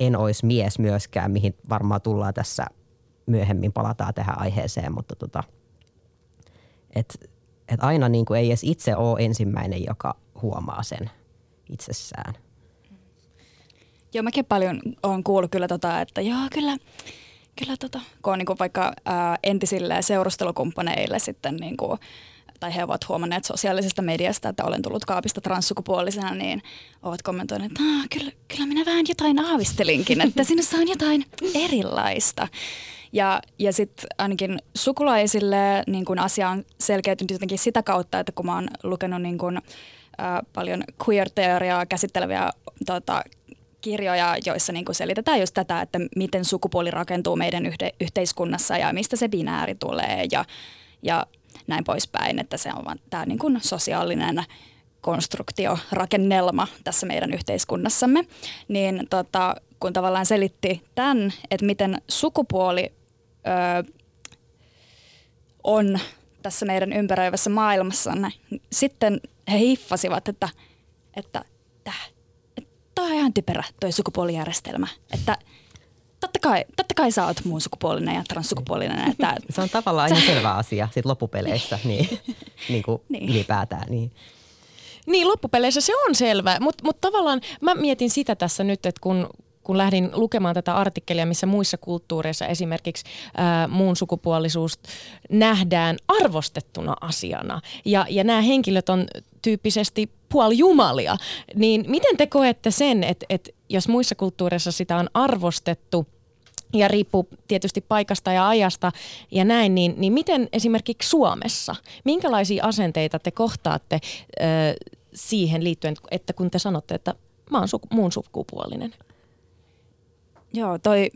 [SPEAKER 6] en olisi mies myöskään, mihin varmaan tullaan tässä myöhemmin, palataan tähän aiheeseen, mutta tota, et, et aina niin kuin ei edes itse ole ensimmäinen, joka huomaa sen itsessään.
[SPEAKER 7] Joo, mäkin paljon olen kuullut kyllä tota, että joo, kyllä kyllä tota, kun on niin kuin vaikka ää, entisille seurustelukumppaneille sitten niin kuin, tai he ovat huomanneet sosiaalisesta mediasta, että olen tullut kaapista transsukupuolisena, niin ovat kommentoineet, että kyllä, kyllä minä vähän jotain aavistelinkin, että sinussa on jotain erilaista. Ja, ja sitten ainakin sukulaisille niin kun asia on selkeytynyt jotenkin sitä kautta, että kun mä oon lukenut niin kun, ä, paljon queer-teoriaa käsitteleviä tota, kirjoja, joissa niin kuin selitetään just tätä, että miten sukupuoli rakentuu meidän yhde, yhteiskunnassa ja mistä se binääri tulee ja, ja näin poispäin, että se on tämä niin kuin sosiaalinen konstruktio, rakennelma tässä meidän yhteiskunnassamme, niin tota, kun tavallaan selitti tämän, että miten sukupuoli ö, on tässä meidän ympäröivässä maailmassa, niin sitten he hiffasivat, että, että tämä on ihan typerä toi sukupuolijärjestelmä, että totta kai, totta kai sä oot muun sukupuolinen ja transsukupuolinen. (laughs) Että,
[SPEAKER 6] se on tavallaan ihan selvä asia sit loppupeleissä (laughs) niin, niin kuin niin. ylipäätään. Niin.
[SPEAKER 1] Niin, loppupeleissä se on selvä, mutta mut tavallaan mä mietin sitä tässä nyt, että kun, kun lähdin lukemaan tätä artikkelia, missä muissa kulttuureissa esimerkiksi ää, muun sukupuolisuus nähdään arvostettuna asiana. Ja, ja nämä henkilöt on tyyppisesti puolijumalia. Niin miten te koette sen, että, että jos muissa kulttuureissa sitä on arvostettu – ja riippuu tietysti paikasta ja ajasta ja näin, niin, niin miten esimerkiksi Suomessa, minkälaisia asenteita te kohtaatte ö, siihen liittyen, että kun te sanotte, että mä oon suku, muun sukupuolinen?
[SPEAKER 7] Joo, toi,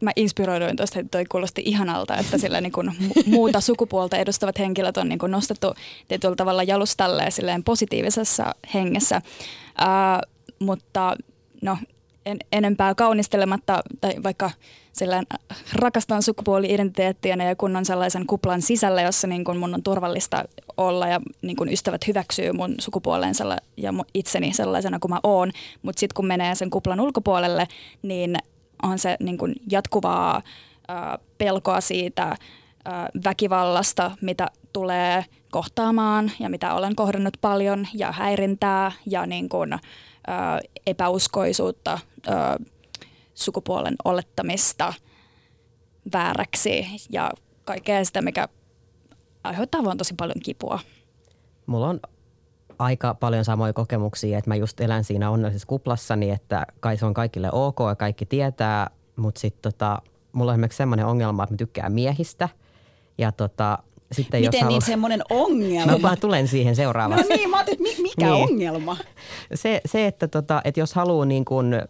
[SPEAKER 7] mä inspiroiduin tuosta, että toi kuulosti ihanalta, että sillä niin kuin muuta sukupuolta edustavat henkilöt on niin kuin nostettu tietyllä tavalla jalustalle silleen positiivisessa hengessä. Ää, mutta no, en, enempää kaunistelematta, tai vaikka sillä rakastan sukupuoli-identiteettiä ja kun on sellaisen kuplan sisällä, jossa niin kun mun on turvallista olla ja niin kun ystävät hyväksyy mun sukupuolensa ja itseni sellaisena kuin mä oon, mutta sitten kun menee sen kuplan ulkopuolelle, niin on se niin kun jatkuvaa ää, pelkoa siitä ää, väkivallasta, mitä tulee kohtaamaan ja mitä olen kohdannut paljon ja häirintää ja niin kun, ää, epäuskoisuutta, ää, sukupuolen olettamista vääräksi ja kaikkea sitä, mikä aiheuttaa vaan tosi paljon kipua.
[SPEAKER 6] Mulla on aika paljon samoja kokemuksia, että mä just elän siinä onnellisessa kuplassani, että kai se on kaikille ok ja kaikki tietää, mutta sitten tota, mulla on esimerkiksi semmoinen ongelma, että mä tykkään miehistä ja tota, sitten
[SPEAKER 5] Miten
[SPEAKER 6] jos
[SPEAKER 5] niin semmoinen ongelma?
[SPEAKER 6] Mä tulen siihen seuraavaksi.
[SPEAKER 5] No niin, mä ajattelin, että mikä niin. ongelma?
[SPEAKER 6] Se, se että, tota, että jos haluaa niin kuin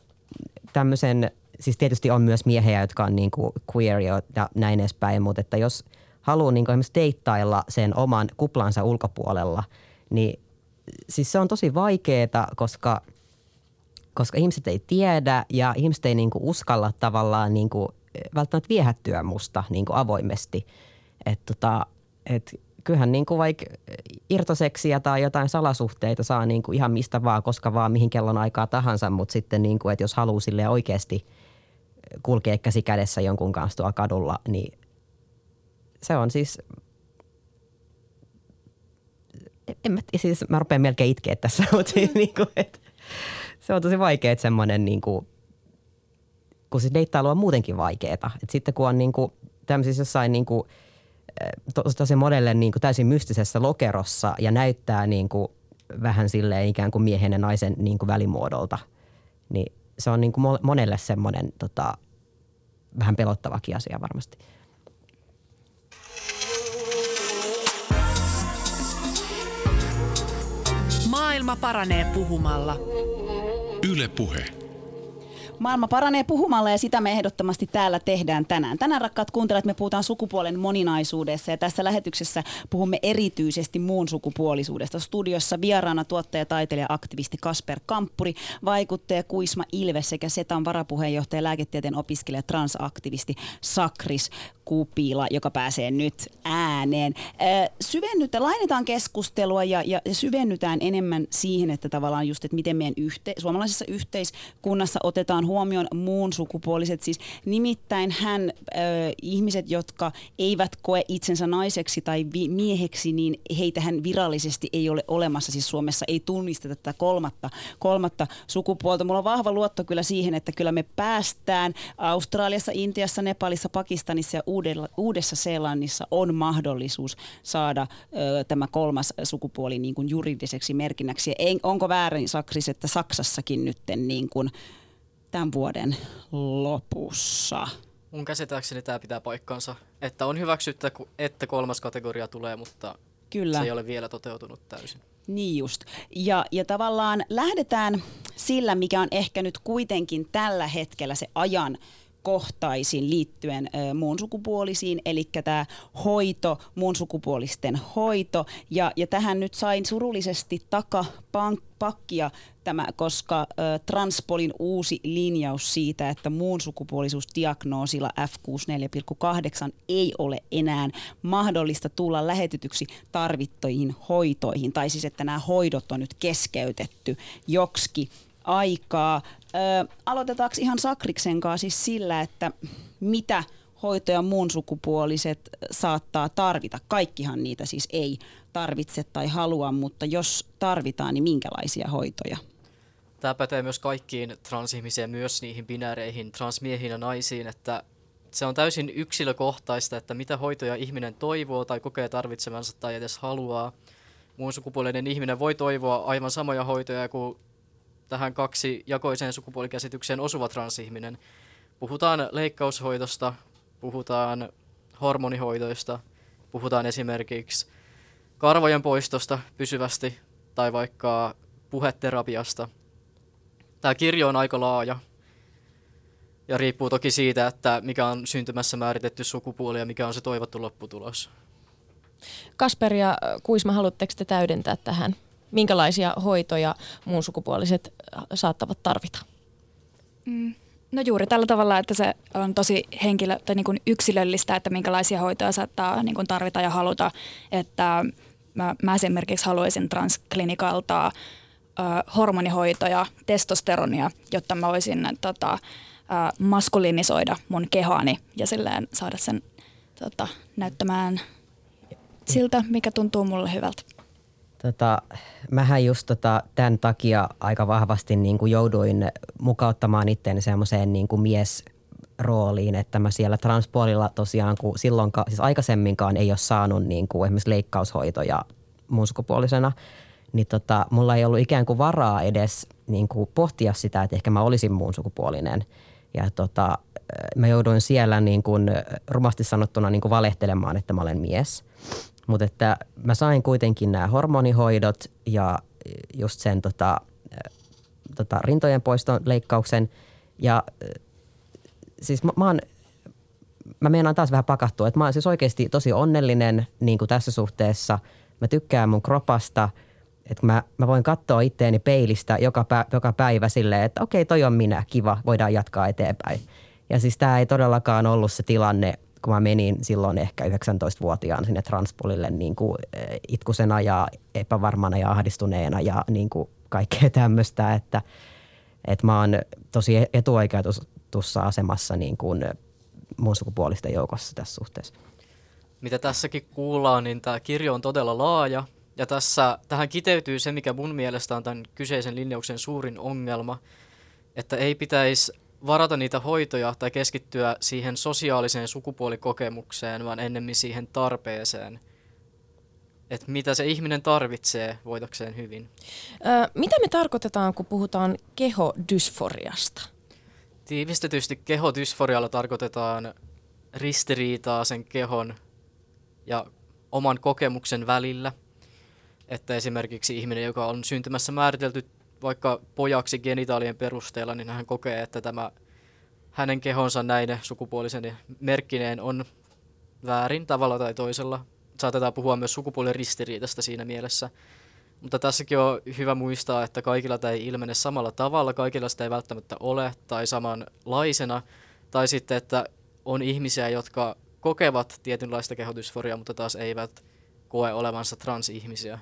[SPEAKER 6] tämmöisen, siis tietysti on myös miehiä, jotka on niin kuin queer ja näin edespäin, mutta että jos haluaa niin kuin esimerkiksi deittailla sen oman kuplansa ulkopuolella, niin siis se on tosi vaikeaa, koska, koska ihmiset ei tiedä ja ihmiset ei niin kuin uskalla tavallaan niin kuin välttämättä viehättyä musta niin kuin avoimesti. Että tota, et kyllähän niin kuin vaikka irtoseksiä tai jotain salasuhteita saa niin kuin ihan mistä vaan, koska vaan mihin kellon aikaa tahansa, mutta sitten niin kuin, että jos haluaa sille oikeasti kulkea käsi kädessä jonkun kanssa tuolla kadulla, niin se on siis en mä, siis mä rupean melkein itkeä tässä, (laughs) mutta siis niin kuin, että se on tosi vaikea, että semmoinen niin kuin, kun siis deittailu on muutenkin vaikeaa. Että sitten kun on niin kuin, tämmöisissä jossain niin kuin – tosi modelle niin kuin täysin mystisessä lokerossa ja näyttää niin kuin vähän silleen ikään kuin miehen ja naisen niin kuin välimuodolta. Niin se on niin kuin monelle semmoinen tota, vähän pelottavakin asia varmasti.
[SPEAKER 3] Maailma paranee puhumalla.
[SPEAKER 8] Yle Puhe.
[SPEAKER 5] Maailma paranee puhumalla ja sitä me ehdottomasti täällä tehdään tänään. Tänään rakkaat kuuntelijat, me puhutaan sukupuolen moninaisuudessa ja tässä lähetyksessä puhumme erityisesti muun sukupuolisuudesta. Studiossa vieraana tuottaja, taiteilija, aktivisti Kasper Kamppuri, vaikuttaja Kuisma Ilves sekä Setan varapuheenjohtaja, lääketieteen opiskelija, transaktivisti Sakris Kupila, joka pääsee nyt ääneen. Syvennytään, lainetaan keskustelua ja, ja syvennytään enemmän siihen, että tavallaan just, että miten meidän yhte, suomalaisessa yhteiskunnassa otetaan huomioon muun sukupuoliset. Siis nimittäin hän, äh, ihmiset, jotka eivät koe itsensä naiseksi tai vi- mieheksi, niin heitähän virallisesti ei ole olemassa. Siis Suomessa ei tunnisteta tätä kolmatta, kolmatta sukupuolta. Mulla on vahva luotto kyllä siihen, että kyllä me päästään Australiassa, Intiassa, Nepalissa, Pakistanissa ja Uudessa Seelannissa on mahdollisuus saada ö, tämä kolmas sukupuoli niin kuin juridiseksi merkinnäksi. En, onko väärin, Sakris, että Saksassakin nyt niin kuin tämän vuoden lopussa?
[SPEAKER 9] Mun käsittääkseni tämä pitää paikkansa, että on hyväksyttä, että kolmas kategoria tulee, mutta
[SPEAKER 5] Kyllä.
[SPEAKER 9] Se ei ole vielä toteutunut täysin.
[SPEAKER 5] Niin just. Ja, ja tavallaan lähdetään sillä, mikä on ehkä nyt kuitenkin tällä hetkellä se ajan kohtaisin liittyen muun sukupuolisiin, eli tämä hoito, muun sukupuolisten hoito. Ja, ja tähän nyt sain surullisesti takapakkia tämä, koska ö, Transpolin uusi linjaus siitä, että muun sukupuolisuusdiagnoosilla F64,8 ei ole enää mahdollista tulla lähetetyksi tarvittoihin hoitoihin, tai siis että nämä hoidot on nyt keskeytetty joksikin aikaa. Ö, aloitetaanko ihan Sakriksen kanssa siis sillä, että mitä hoitoja muun sukupuoliset saattaa tarvita. Kaikkihan niitä siis ei tarvitse tai halua, mutta jos tarvitaan, niin minkälaisia hoitoja?
[SPEAKER 9] Tämä pätee myös kaikkiin transihmisiin, myös niihin binääreihin, transmiehiin ja naisiin, että se on täysin yksilökohtaista, että mitä hoitoja ihminen toivoo tai kokee tarvitsevansa tai edes haluaa. Muun sukupuolinen ihminen voi toivoa aivan samoja hoitoja kuin tähän kaksi jakoiseen sukupuolikäsitykseen osuva transihminen. Puhutaan leikkaushoidosta, puhutaan hormonihoidoista, puhutaan esimerkiksi karvojen poistosta pysyvästi tai vaikka puheterapiasta. Tämä kirjo on aika laaja ja riippuu toki siitä, että mikä on syntymässä määritetty sukupuoli ja mikä on se toivottu lopputulos.
[SPEAKER 1] Kasper ja Kuisma, haluatteko te täydentää tähän? Minkälaisia hoitoja muun sukupuoliset äh, saattavat tarvita?
[SPEAKER 7] Mm. No juuri tällä tavalla, että se on tosi henkilö, tai niin kuin yksilöllistä, että minkälaisia hoitoja saattaa niin kuin tarvita ja haluta. Että mä, mä esimerkiksi haluaisin transklinikalta äh, hormonihoitoja, testosteronia, jotta mä voisin tota, äh, maskulinisoida mun kehoani ja silleen saada sen tota, näyttämään siltä, mikä tuntuu mulle hyvältä.
[SPEAKER 6] Tota, mähän just tota, tämän takia aika vahvasti niin kuin jouduin mukauttamaan itseäni semmoiseen niin kuin mies rooliin, että mä siellä transpuolilla tosiaan, kun silloin, siis aikaisemminkaan ei ole saanut niin kuin esimerkiksi leikkaushoitoja muun sukupuolisena, niin tota, mulla ei ollut ikään kuin varaa edes niin kuin pohtia sitä, että ehkä mä olisin muun sukupuolinen. Ja tota, mä jouduin siellä niin kuin rumasti sanottuna niin kuin valehtelemaan, että mä olen mies. Mutta että mä sain kuitenkin nämä hormonihoidot ja just sen tota, tota, rintojen poiston leikkauksen. Ja siis mä, mä oon, mä meinaan taas vähän pakahtua, että mä oon siis oikeasti tosi onnellinen niin kuin tässä suhteessa. Mä tykkään mun kropasta, että mä, mä voin katsoa itteeni peilistä joka, pä, joka päivä silleen, että okei, toi on minä, kiva, voidaan jatkaa eteenpäin. Ja siis tämä ei todellakaan ollut se tilanne – kun mä menin silloin ehkä 19-vuotiaan sinne transpolille niin kuin eh, itkusena ja epävarmana ja ahdistuneena ja niin kuin kaikkea (laughs) tämmöistä, että, että mä oon tosi etuoikeutussa asemassa niin kuin muun sukupuolisten joukossa tässä suhteessa.
[SPEAKER 9] Mitä tässäkin kuullaan, niin tämä kirjo on todella laaja ja tässä, tähän kiteytyy se, mikä mun mielestä on tämän kyseisen linjauksen suurin ongelma, että ei pitäisi varata niitä hoitoja tai keskittyä siihen sosiaaliseen sukupuolikokemukseen, vaan ennemmin siihen tarpeeseen, että mitä se ihminen tarvitsee voitakseen hyvin.
[SPEAKER 1] Ö, mitä me tarkoitetaan, kun puhutaan kehodysforiasta?
[SPEAKER 9] Tiivistetysti kehodysforialla tarkoitetaan ristiriitaa sen kehon ja oman kokemuksen välillä. Että esimerkiksi ihminen, joka on syntymässä määritelty vaikka pojaksi genitaalien perusteella, niin hän kokee, että tämä hänen kehonsa näin sukupuolisen merkkineen on väärin tavalla tai toisella. Saatetaan puhua myös sukupuolen ristiriitasta siinä mielessä. Mutta tässäkin on hyvä muistaa, että kaikilla tämä ei ilmene samalla tavalla, kaikilla sitä ei välttämättä ole tai samanlaisena. Tai sitten, että on ihmisiä, jotka kokevat tietynlaista kehodysforiaa, mutta taas eivät koe olevansa transihmisiä.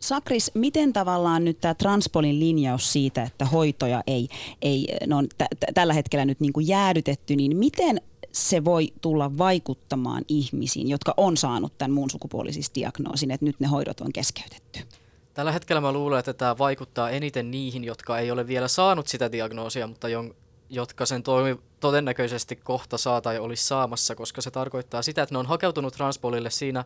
[SPEAKER 5] Sakris, miten tavallaan nyt tämä Transpolin linjaus siitä, että hoitoja ei, ei no on t- t- tällä hetkellä nyt niin kuin jäädytetty, niin miten se voi tulla vaikuttamaan ihmisiin, jotka on saanut tämän muun sukupuolisisdiagnoosin, että nyt ne hoidot on keskeytetty?
[SPEAKER 9] Tällä hetkellä mä luulen, että tämä vaikuttaa eniten niihin, jotka ei ole vielä saanut sitä diagnoosia, mutta jon, jotka sen toimi, todennäköisesti kohta saa tai olisi saamassa, koska se tarkoittaa sitä, että ne on hakeutunut transpolille siinä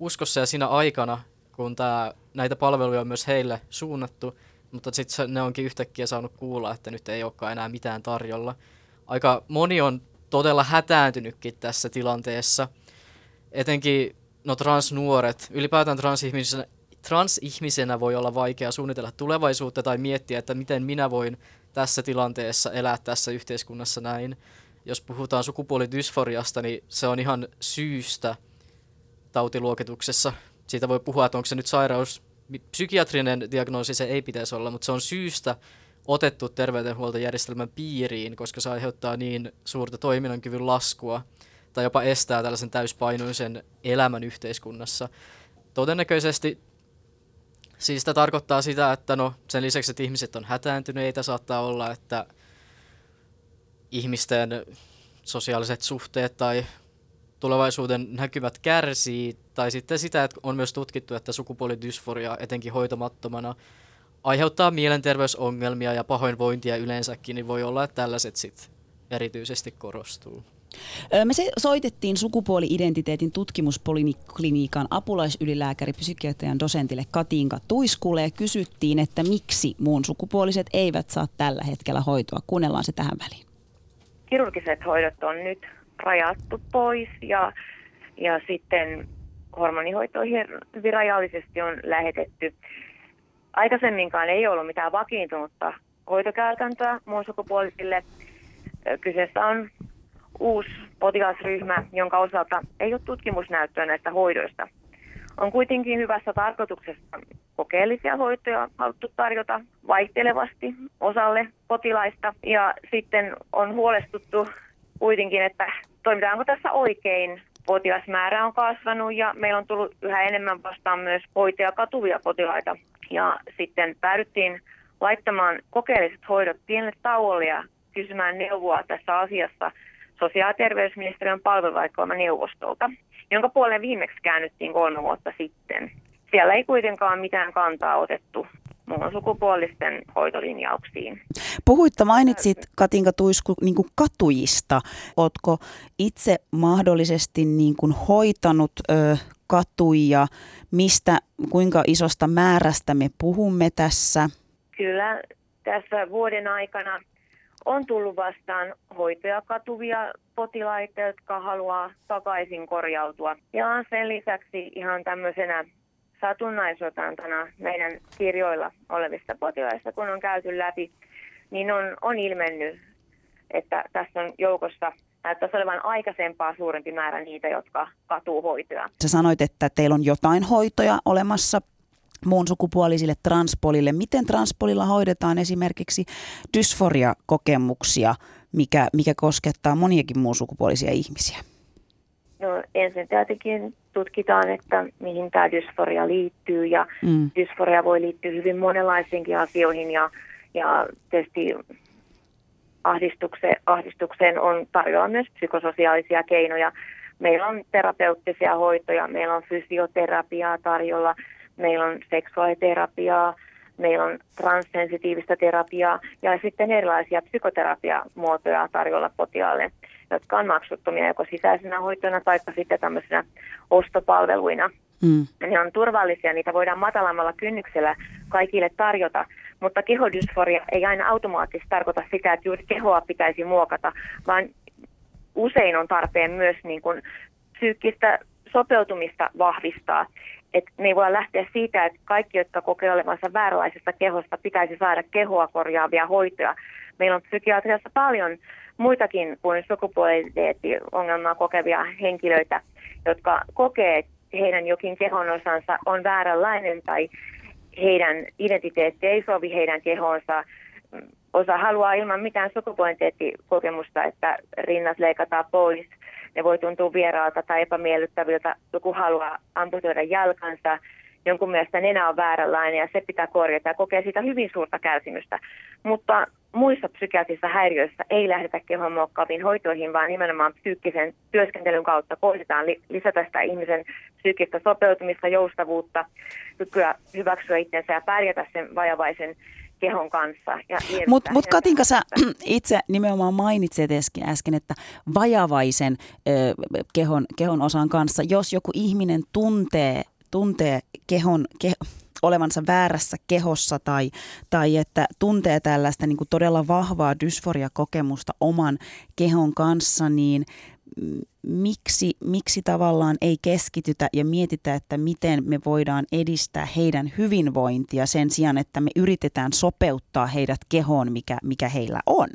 [SPEAKER 9] uskossa ja siinä aikana, kun tää, näitä palveluja on myös heille suunnattu, mutta sitten ne onkin yhtäkkiä saanut kuulla, että nyt ei olekaan enää mitään tarjolla. Aika moni on todella hätääntynytkin tässä tilanteessa. Etenkin no transnuoret, ylipäätään transihmisenä, transihmisenä voi olla vaikea suunnitella tulevaisuutta tai miettiä, että miten minä voin tässä tilanteessa elää tässä yhteiskunnassa näin. Jos puhutaan sukupuolidysforiasta, niin se on ihan syystä tautiluokituksessa. Siitä voi puhua, että onko se nyt sairaus, psykiatrinen diagnoosi se ei pitäisi olla, mutta se on syystä otettu terveydenhuoltojärjestelmän piiriin, koska se aiheuttaa niin suurta toiminnankyvyn laskua tai jopa estää tällaisen täyspainoisen elämän yhteiskunnassa. Todennäköisesti siis sitä tarkoittaa sitä, että no sen lisäksi, että ihmiset on hätääntyneitä, saattaa olla, että ihmisten sosiaaliset suhteet tai tulevaisuuden näkymät kärsii, tai sitten sitä, että on myös tutkittu, että sukupuolidysforia etenkin hoitamattomana aiheuttaa mielenterveysongelmia ja pahoinvointia yleensäkin, niin voi olla, että tällaiset sitten erityisesti korostuu.
[SPEAKER 5] Me se soitettiin sukupuoli-identiteetin tutkimuspolikliniikan apulaisylilääkäri psykiatrian dosentille Katinka Tuiskulle ja kysyttiin, että miksi muun sukupuoliset eivät saa tällä hetkellä hoitoa. Kuunnellaan se tähän väliin.
[SPEAKER 10] Kirurgiset hoidot on nyt rajattu pois ja, ja sitten hormonihoitoihin hyvin rajallisesti on lähetetty. Aikaisemminkaan ei ollut mitään vakiintunutta hoitokäytäntöä muun sukupuolisille. Kyseessä on uusi potilasryhmä, jonka osalta ei ole tutkimusnäyttöä näistä hoidoista. On kuitenkin hyvässä tarkoituksessa kokeellisia hoitoja haluttu tarjota vaihtelevasti osalle potilaista. Ja sitten on huolestuttu kuitenkin, että toimitaanko tässä oikein. Potilasmäärä on kasvanut ja meillä on tullut yhä enemmän vastaan myös hoitaja katuvia potilaita. Ja sitten päädyttiin laittamaan kokeelliset hoidot pienelle tauolle ja kysymään neuvoa tässä asiassa sosiaali- ja terveysministeriön neuvostolta, jonka puoleen viimeksi käännyttiin kolme vuotta sitten. Siellä ei kuitenkaan mitään kantaa otettu muun sukupuolisten hoitolinjauksiin.
[SPEAKER 5] Puhuitta mainitsit Katinka Tuisku niin kuin katujista. Oletko itse mahdollisesti niin kuin hoitanut ö, katuja? Mistä, kuinka isosta määrästä me puhumme tässä?
[SPEAKER 10] Kyllä tässä vuoden aikana on tullut vastaan hoitoja katuvia potilaita, jotka haluaa takaisin korjautua. Ja sen lisäksi ihan tämmöisenä satunnaisotantana meidän kirjoilla olevista potilaista, kun on käyty läpi, niin on, on ilmennyt, että tässä on joukossa näyttäisi olevan aikaisempaa suurempi määrä niitä, jotka katuu hoitoja.
[SPEAKER 5] Sä sanoit, että teillä on jotain hoitoja olemassa muun sukupuolisille transpolille. Miten transpolilla hoidetaan esimerkiksi dysforia-kokemuksia, mikä, mikä koskettaa moniakin muun sukupuolisia ihmisiä?
[SPEAKER 10] No ensin tietenkin tutkitaan, että mihin tämä dysforia liittyy ja mm. dysforia voi liittyä hyvin monenlaisiinkin asioihin ja, ja tietysti ahdistukseen, ahdistukseen on tarjolla myös psykososiaalisia keinoja. Meillä on terapeuttisia hoitoja, meillä on fysioterapiaa tarjolla, meillä on seksuaaliterapiaa, meillä on transsensitiivistä terapiaa ja sitten erilaisia psykoterapiamuotoja tarjolla potiaalle, jotka on maksuttomia joko sisäisenä hoitona tai sitten tämmöisenä ostopalveluina. Mm. Ne on turvallisia, niitä voidaan matalammalla kynnyksellä kaikille tarjota, mutta kehodysforia ei aina automaattisesti tarkoita sitä, että juuri kehoa pitäisi muokata, vaan usein on tarpeen myös niin kuin psyykkistä sopeutumista vahvistaa. Et me ei voi lähteä siitä, että kaikki, jotka kokee olevansa vääränlaisesta kehosta, pitäisi saada kehoa korjaavia hoitoja. Meillä on psykiatriassa paljon muitakin kuin sukupuoliteetti-ongelmaa kokevia henkilöitä, jotka kokee, että heidän jokin kehon osansa on vääränlainen tai heidän identiteetti ei sovi heidän kehonsa. Osa haluaa ilman mitään sukupuoliteettikokemusta, että rinnat leikataan pois – ne voi tuntua vieraalta tai epämiellyttäviltä. Joku haluaa amputoida jalkansa, jonkun mielestä nenä on vääränlainen ja se pitää korjata ja kokee siitä hyvin suurta kärsimystä. Mutta muissa psykiatrisissa häiriöissä ei lähdetä kehon muokkaaviin hoitoihin, vaan nimenomaan psyykkisen työskentelyn kautta koitetaan lisätä sitä ihmisen psyykkistä sopeutumista, joustavuutta, kykyä hyväksyä itsensä ja pärjätä sen vajavaisen kehon kanssa.
[SPEAKER 5] Mutta mut Katinka, sä (clears throat) itse nimenomaan mainitsit äsken, että vajavaisen ö, kehon, kehon osan kanssa, jos joku ihminen tuntee, tuntee kehon, ke, olevansa väärässä kehossa tai, tai että tuntee tällaista niin kuin todella vahvaa dysforia-kokemusta oman kehon kanssa, niin miksi, miksi tavallaan ei keskitytä ja mietitä, että miten me voidaan edistää heidän hyvinvointia sen sijaan, että me yritetään sopeuttaa heidät kehoon, mikä, mikä heillä on?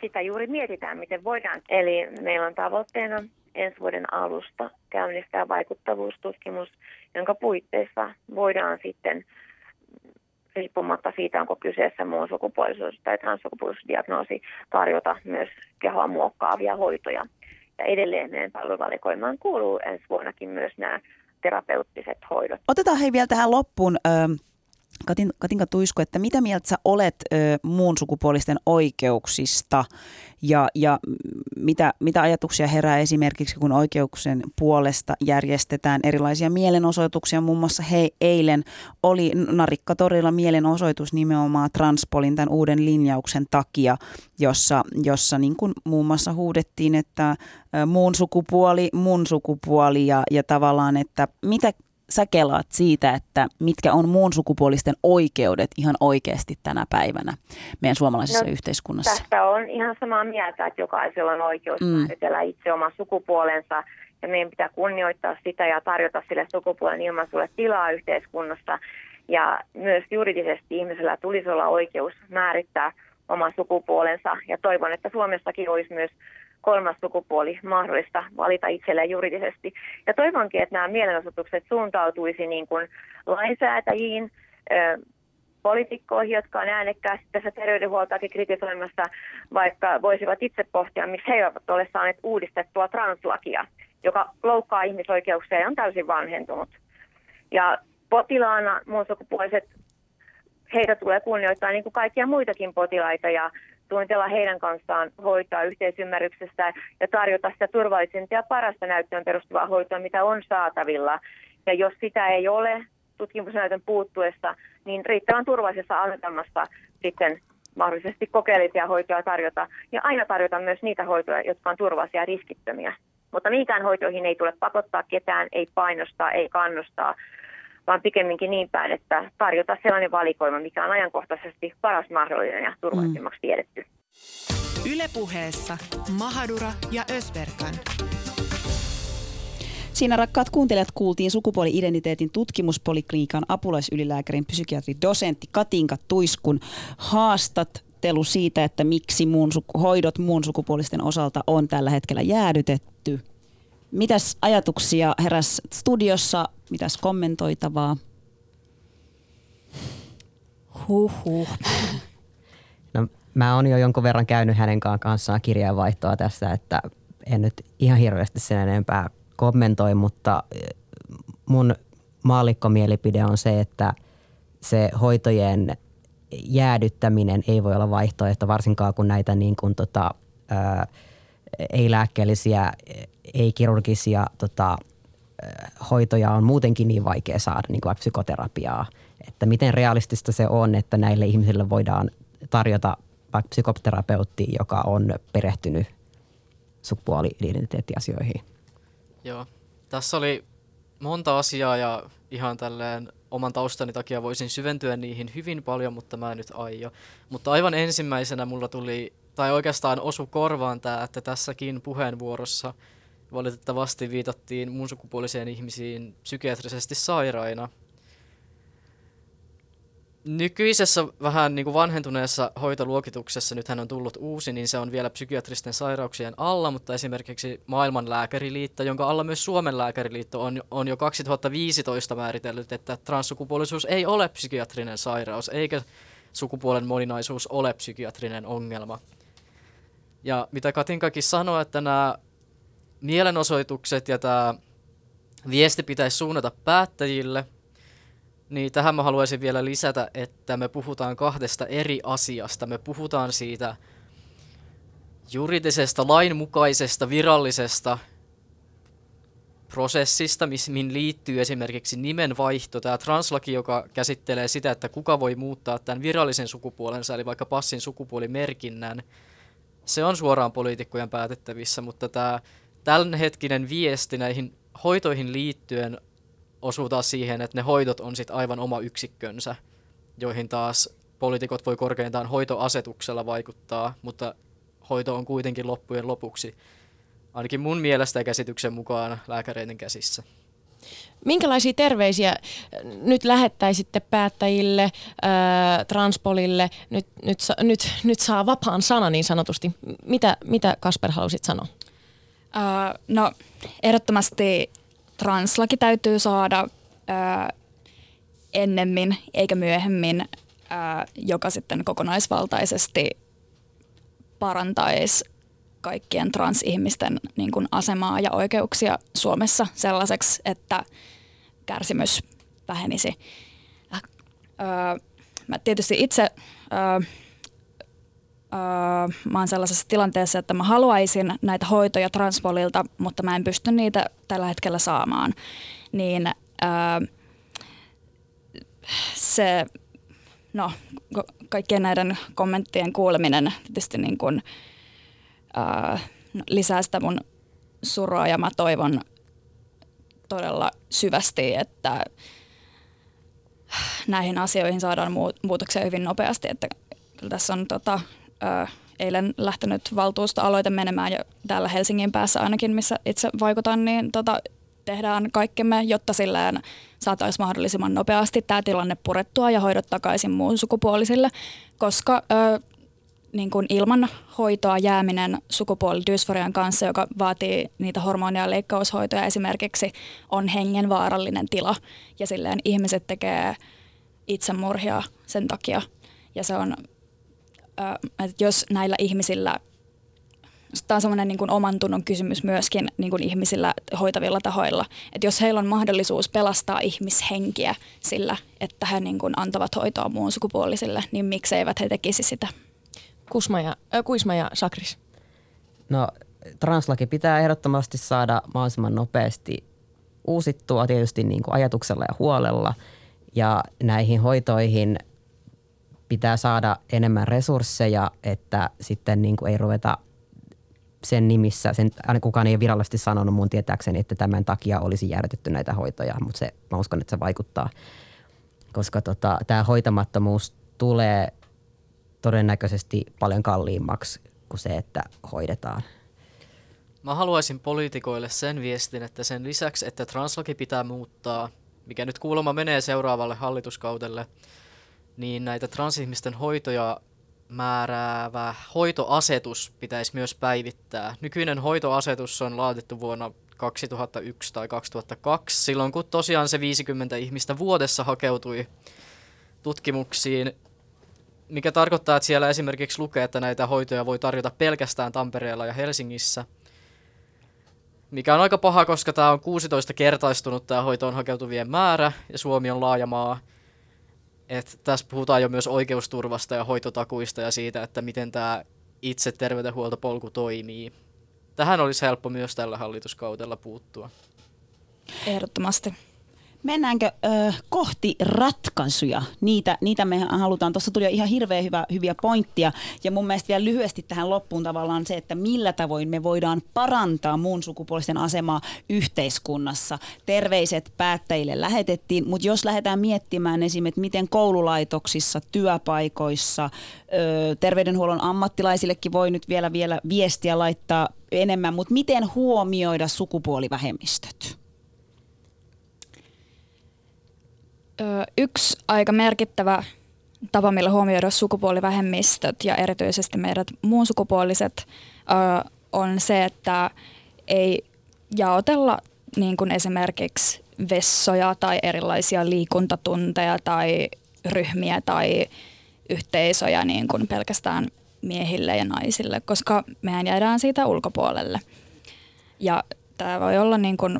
[SPEAKER 10] Sitä juuri mietitään, miten voidaan. Eli meillä on tavoitteena ensi vuoden alusta käynnistää vaikuttavuustutkimus, jonka puitteissa voidaan sitten riippumatta siitä, onko kyseessä muun sukupuolisuus tai transsukupuolisuusdiagnoosi, tarjota myös kehoa muokkaavia hoitoja. Ja edelleen meidän palveluvalikoimaan kuuluu ensi vuonnakin myös nämä terapeuttiset hoidot.
[SPEAKER 5] Otetaan hei vielä tähän loppuun. Katin, Katinka Tuisku, että mitä mieltä sä olet ö, muun sukupuolisten oikeuksista ja, ja mitä, mitä ajatuksia herää esimerkiksi, kun oikeuksien puolesta järjestetään erilaisia mielenosoituksia. Muun muassa he eilen oli Narikkatorilla mielenosoitus nimenomaan Transpolin tämän uuden linjauksen takia, jossa, jossa niin kuin muun muassa huudettiin, että muun sukupuoli, mun sukupuoli ja, ja tavallaan, että mitä sä kelaat siitä, että mitkä on muun sukupuolisten oikeudet ihan oikeasti tänä päivänä meidän suomalaisessa no, yhteiskunnassa?
[SPEAKER 10] Tästä on ihan samaa mieltä, että jokaisella on oikeus mm. määritellä itse oma sukupuolensa ja meidän pitää kunnioittaa sitä ja tarjota sille sukupuolen ilmaisulle tilaa yhteiskunnassa. Ja myös juridisesti ihmisellä tulisi olla oikeus määrittää oma sukupuolensa ja toivon, että Suomessakin olisi myös kolmas sukupuoli mahdollista valita itselleen juridisesti. Ja toivonkin, että nämä mielenosoitukset suuntautuisi niin kuin lainsäätäjiin, poliitikkoihin, jotka on äänekkäästi tässä terveydenhuoltoakin kritisoimassa, vaikka voisivat itse pohtia, miksi he eivät ole saaneet uudistettua translakia, joka loukkaa ihmisoikeuksia ja on täysin vanhentunut. Ja potilaana muun sukupuoliset, heitä tulee kunnioittaa niin kuin kaikkia muitakin potilaita ja suunnitella heidän kanssaan hoitaa yhteisymmärryksestä ja tarjota sitä turvallisinta ja parasta näyttöön perustuvaa hoitoa, mitä on saatavilla. Ja jos sitä ei ole tutkimusnäytön puuttuessa, niin riittävän turvallisessa asetelmassa sitten mahdollisesti kokeellisia hoitoja tarjota ja aina tarjota myös niitä hoitoja, jotka on turvallisia ja riskittömiä. Mutta mihinkään hoitoihin ei tule pakottaa ketään, ei painostaa, ei kannustaa, vaan pikemminkin niin päin, että tarjota sellainen valikoima, mikä on ajankohtaisesti paras mahdollinen ja turvallisimmaksi tiedetty.
[SPEAKER 3] Ylepuheessa Mahadura ja Ösberkan.
[SPEAKER 5] Siinä rakkaat kuuntelijat kuultiin sukupuoli-identiteetin tutkimuspoliklinikan apulaisylilääkärin psykiatri dosentti Katinka Tuiskun haastattelu siitä, että miksi muun, hoidot muun sukupuolisten osalta on tällä hetkellä jäädytetty. Mitäs ajatuksia heräs studiossa? Mitäs kommentoitavaa?
[SPEAKER 6] Huhhuh. No, mä oon jo jonkun verran käynyt hänen kanssaan kirjeenvaihtoa tässä, että en nyt ihan hirveästi sen enempää kommentoi, mutta eh, mun maallikkomielipide on se, että se hoitojen jäädyttäminen ei voi olla vaihtoehto, varsinkaan kun näitä niin kuin tota, ää, ei-lääkkeellisiä, ei-kirurgisia tota, hoitoja on muutenkin niin vaikea saada, niin kuin psykoterapiaa. Että miten realistista se on, että näille ihmisille voidaan tarjota vaikka psykoterapeutti, joka on perehtynyt sukupuoli-identiteettiasioihin.
[SPEAKER 9] Joo, tässä oli monta asiaa ja ihan tälleen oman taustani takia voisin syventyä niihin hyvin paljon, mutta mä en nyt aio. Mutta aivan ensimmäisenä mulla tuli, tai oikeastaan osu korvaan tämä, että tässäkin puheenvuorossa valitettavasti viitattiin muun sukupuoliseen ihmisiin psykiatrisesti sairaina – nykyisessä vähän niin kuin vanhentuneessa hoitoluokituksessa, nythän on tullut uusi, niin se on vielä psykiatristen sairauksien alla, mutta esimerkiksi Maailman lääkäriliitto, jonka alla myös Suomen lääkäriliitto on, on jo 2015 määritellyt, että transsukupuolisuus ei ole psykiatrinen sairaus, eikä sukupuolen moninaisuus ole psykiatrinen ongelma. Ja mitä Katinkakin sanoi, että nämä mielenosoitukset ja tämä viesti pitäisi suunnata päättäjille – niin tähän mä haluaisin vielä lisätä, että me puhutaan kahdesta eri asiasta. Me puhutaan siitä juridisesta, lainmukaisesta, virallisesta prosessista, mihin liittyy esimerkiksi nimenvaihto, tämä translaki, joka käsittelee sitä, että kuka voi muuttaa tämän virallisen sukupuolensa, eli vaikka passin sukupuolimerkinnän. Se on suoraan poliitikkojen päätettävissä, mutta tämä tämänhetkinen viesti näihin hoitoihin liittyen osuu taas siihen, että ne hoidot on sitten aivan oma yksikkönsä, joihin taas poliitikot voi korkeintaan hoitoasetuksella vaikuttaa, mutta hoito on kuitenkin loppujen lopuksi ainakin mun mielestä ja käsityksen mukaan lääkäreiden käsissä.
[SPEAKER 1] Minkälaisia terveisiä nyt lähettäisitte päättäjille, ää, transpolille? Nyt, nyt, nyt, nyt saa vapaan sana niin sanotusti. Mitä, mitä Kasper halusit sanoa?
[SPEAKER 7] Uh, no ehdottomasti translaki täytyy saada uh, ennemmin eikä myöhemmin, joka sitten kokonaisvaltaisesti parantaisi kaikkien transihmisten niin kuin asemaa ja oikeuksia Suomessa sellaiseksi, että kärsimys vähenisi. Äh, öö, mä tietysti itse öö, öö, mä oon sellaisessa tilanteessa, että mä haluaisin näitä hoitoja transpolilta, mutta mä en pysty niitä tällä hetkellä saamaan. Niin se, no, kaikkien näiden kommenttien kuuleminen tietysti niin kuin, lisää sitä mun surua ja mä toivon todella syvästi, että näihin asioihin saadaan muutoksia hyvin nopeasti. Että kyllä tässä on tota, ö, eilen lähtenyt valtuustoaloite menemään jo täällä Helsingin päässä ainakin, missä itse vaikutan, niin tota, tehdään kaikkemme, jotta silleen saataisiin mahdollisimman nopeasti tämä tilanne purettua ja hoidot takaisin muun sukupuolisille, koska ö, niin kuin ilman hoitoa jääminen sukupuolidysforian kanssa, joka vaatii niitä hormonia ja leikkaushoitoja esimerkiksi, on hengenvaarallinen tila. Ja silleen ihmiset tekee itsemurhia sen takia. Ja se on, että jos näillä ihmisillä, tämä on semmoinen niin oman tunnon kysymys myöskin niin kuin ihmisillä hoitavilla tahoilla, että jos heillä on mahdollisuus pelastaa ihmishenkiä sillä, että he niin kuin antavat hoitoa muun sukupuolisille, niin mikseivät he tekisi sitä?
[SPEAKER 1] Kusma ja, äh, Kuisma ja Sakris?
[SPEAKER 6] No translaki pitää ehdottomasti saada mahdollisimman nopeasti uusittua tietysti niin kuin ajatuksella ja huolella. Ja näihin hoitoihin pitää saada enemmän resursseja, että sitten niin kuin ei ruveta sen nimissä, sen, aina kukaan ei ole virallisesti sanonut mun tietääkseni, että tämän takia olisi jäädytetty näitä hoitoja, mutta se, mä uskon, että se vaikuttaa, koska tota, tämä hoitamattomuus tulee todennäköisesti paljon kalliimmaksi kuin se, että hoidetaan.
[SPEAKER 9] Mä haluaisin poliitikoille sen viestin, että sen lisäksi, että translaki pitää muuttaa, mikä nyt kuulemma menee seuraavalle hallituskaudelle, niin näitä transihmisten hoitoja määräävä hoitoasetus pitäisi myös päivittää. Nykyinen hoitoasetus on laadittu vuonna 2001 tai 2002, silloin kun tosiaan se 50 ihmistä vuodessa hakeutui tutkimuksiin mikä tarkoittaa, että siellä esimerkiksi lukee, että näitä hoitoja voi tarjota pelkästään Tampereella ja Helsingissä. Mikä on aika paha, koska tämä on 16 kertaistunut tämä hoitoon hakeutuvien määrä ja Suomi on laaja maa. Et tässä puhutaan jo myös oikeusturvasta ja hoitotakuista ja siitä, että miten tämä itse terveydenhuoltopolku toimii. Tähän olisi helppo myös tällä hallituskaudella puuttua.
[SPEAKER 5] Ehdottomasti. Mennäänkö ö, kohti ratkaisuja? Niitä, niitä me halutaan. Tuossa tuli ihan hirveän hyvä, hyviä pointtia. Ja mun mielestä vielä lyhyesti tähän loppuun tavallaan se, että millä tavoin me voidaan parantaa muun sukupuolisten asemaa yhteiskunnassa. Terveiset päättäjille lähetettiin, mutta jos lähdetään miettimään esimerkiksi, miten koululaitoksissa, työpaikoissa, ö, terveydenhuollon ammattilaisillekin voi nyt vielä, vielä viestiä laittaa enemmän, mutta miten huomioida sukupuolivähemmistöt?
[SPEAKER 7] Yksi aika merkittävä tapa, millä huomioida sukupuolivähemmistöt ja erityisesti meidät muun sukupuoliset, on se, että ei jaotella niin kuin esimerkiksi vessoja tai erilaisia liikuntatunteja tai ryhmiä tai yhteisöjä niin kuin pelkästään miehille ja naisille, koska mehän jäädään siitä ulkopuolelle. Ja tämä voi olla niin kuin,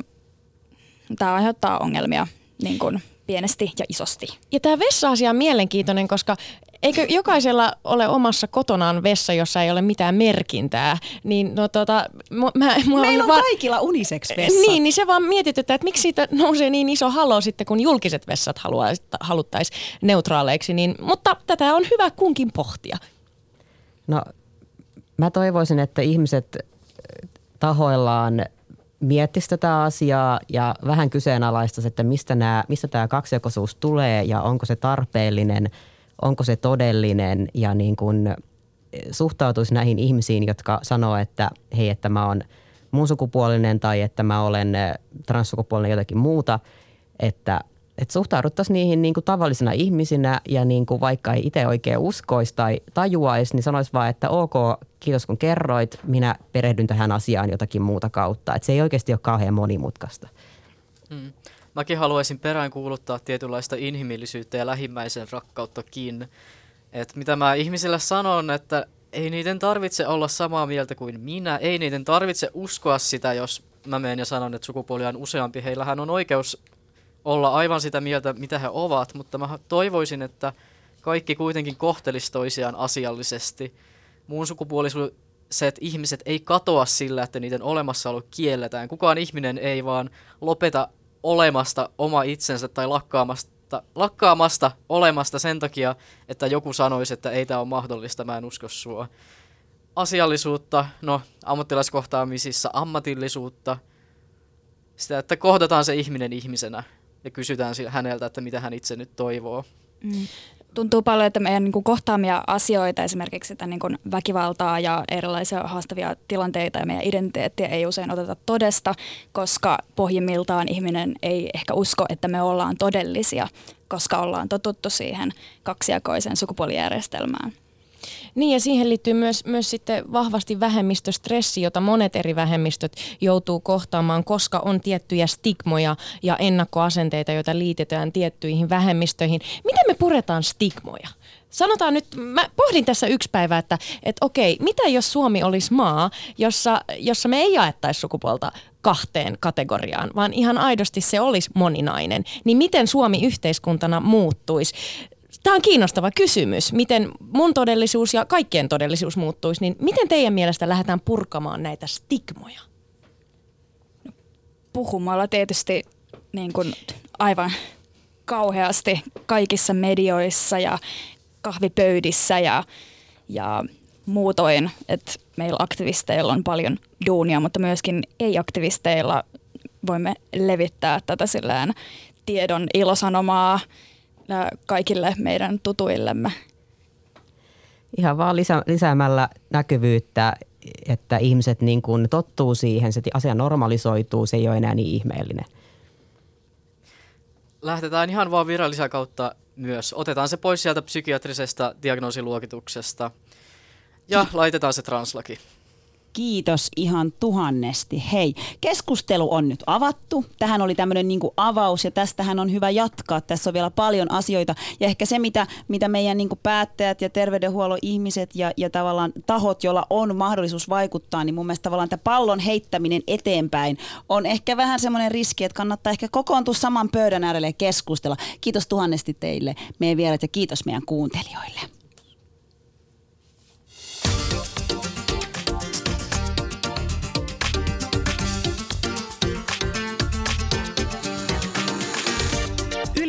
[SPEAKER 7] tämä aiheuttaa ongelmia niin kuin pienesti ja isosti.
[SPEAKER 1] Ja tämä vessa-asia on mielenkiintoinen, koska eikö jokaisella ole omassa kotonaan vessa, jossa ei ole mitään merkintää? Niin, no, tota,
[SPEAKER 5] mä, mä Meillä on va- kaikilla unisex vessa.
[SPEAKER 1] Niin, niin se vaan mietityttää, että miksi siitä nousee niin iso halo sitten, kun julkiset vessat haluttaisiin neutraaleiksi. Niin, mutta tätä on hyvä kunkin pohtia.
[SPEAKER 6] No, mä toivoisin, että ihmiset tahoillaan miettisi tätä asiaa ja vähän kyseenalaistaisi, että mistä, nämä, mistä tämä kaksijakoisuus tulee ja onko se tarpeellinen, onko se todellinen ja niin kuin suhtautuisi näihin ihmisiin, jotka sanoo, että hei, että mä oon muun sukupuolinen tai että mä olen transsukupuolinen jotakin muuta, että että suhtauduttaisiin niihin niin kuin tavallisina ihmisinä ja niin kuin vaikka ei itse oikein uskoisi tai tajuaisi, niin sanoisi vaan, että ok, kiitos kun kerroit, minä perehdyn tähän asiaan jotakin muuta kautta. Että se ei oikeasti ole kauhean monimutkaista.
[SPEAKER 9] Hmm. Mäkin haluaisin peräänkuuluttaa tietynlaista inhimillisyyttä ja lähimmäisen rakkauttakin. Et mitä mä ihmisille sanon, että ei niiden tarvitse olla samaa mieltä kuin minä, ei niiden tarvitse uskoa sitä, jos mä menen ja sanon, että sukupuolia on useampi. Heillähän on oikeus olla aivan sitä mieltä, mitä he ovat, mutta mä toivoisin, että kaikki kuitenkin kohtelisi toisiaan asiallisesti. Muun sukupuoliset ihmiset ei katoa sillä, että niiden olemassaolo kielletään. Kukaan ihminen ei vaan lopeta olemasta oma itsensä tai lakkaamasta, lakkaamasta olemasta sen takia, että joku sanoisi, että ei tämä ole mahdollista, mä en usko sua. Asiallisuutta, no ammattilaiskohtaamisissa ammatillisuutta, sitä, että kohdataan se ihminen ihmisenä ja kysytään häneltä, että mitä hän itse nyt toivoo. Mm.
[SPEAKER 7] Tuntuu paljon, että meidän niin kuin, kohtaamia asioita, esimerkiksi sitä niin kuin, väkivaltaa ja erilaisia haastavia tilanteita ja meidän identiteettiä ei usein oteta todesta, koska pohjimmiltaan ihminen ei ehkä usko, että me ollaan todellisia, koska ollaan totuttu siihen kaksijakoiseen sukupuolijärjestelmään.
[SPEAKER 1] Niin ja siihen liittyy myös, myös sitten vahvasti vähemmistöstressi, jota monet eri vähemmistöt joutuu kohtaamaan, koska on tiettyjä stigmoja ja ennakkoasenteita, joita liitetään tiettyihin vähemmistöihin. Miten me puretaan stigmoja? Sanotaan nyt, mä pohdin tässä yksi päivä, että, että okei, mitä jos Suomi olisi maa, jossa, jossa me ei jaettaisi sukupuolta kahteen kategoriaan, vaan ihan aidosti se olisi moninainen, niin miten Suomi yhteiskuntana muuttuisi? Tämä on kiinnostava kysymys, miten mun todellisuus ja kaikkien todellisuus muuttuisi, niin miten teidän mielestä lähdetään purkamaan näitä stigmoja?
[SPEAKER 7] Puhumalla tietysti niin kuin aivan kauheasti kaikissa medioissa ja kahvipöydissä ja, ja muutoin, että meillä aktivisteilla on paljon duunia, mutta myöskin ei-aktivisteilla voimme levittää tätä tiedon ilosanomaa kaikille meidän tutuillemme.
[SPEAKER 6] Ihan vaan lisä, lisäämällä näkyvyyttä, että ihmiset niin kuin tottuu siihen, se asia normalisoituu, se ei ole enää niin ihmeellinen.
[SPEAKER 9] Lähtetään ihan vaan virallisia kautta myös. Otetaan se pois sieltä psykiatrisesta diagnoosiluokituksesta ja laitetaan se translaki.
[SPEAKER 5] Kiitos ihan tuhannesti. Hei, keskustelu on nyt avattu. Tähän oli tämmöinen niin avaus ja tästähän on hyvä jatkaa. Tässä on vielä paljon asioita ja ehkä se, mitä, mitä meidän niin päättäjät ja terveydenhuollon ihmiset ja, ja tavallaan tahot, joilla on mahdollisuus vaikuttaa, niin mun mielestä tavallaan tämä pallon heittäminen eteenpäin on ehkä vähän semmoinen riski, että kannattaa ehkä kokoontua saman pöydän äärelle ja keskustella. Kiitos tuhannesti teille, meidän vierat ja kiitos meidän kuuntelijoille.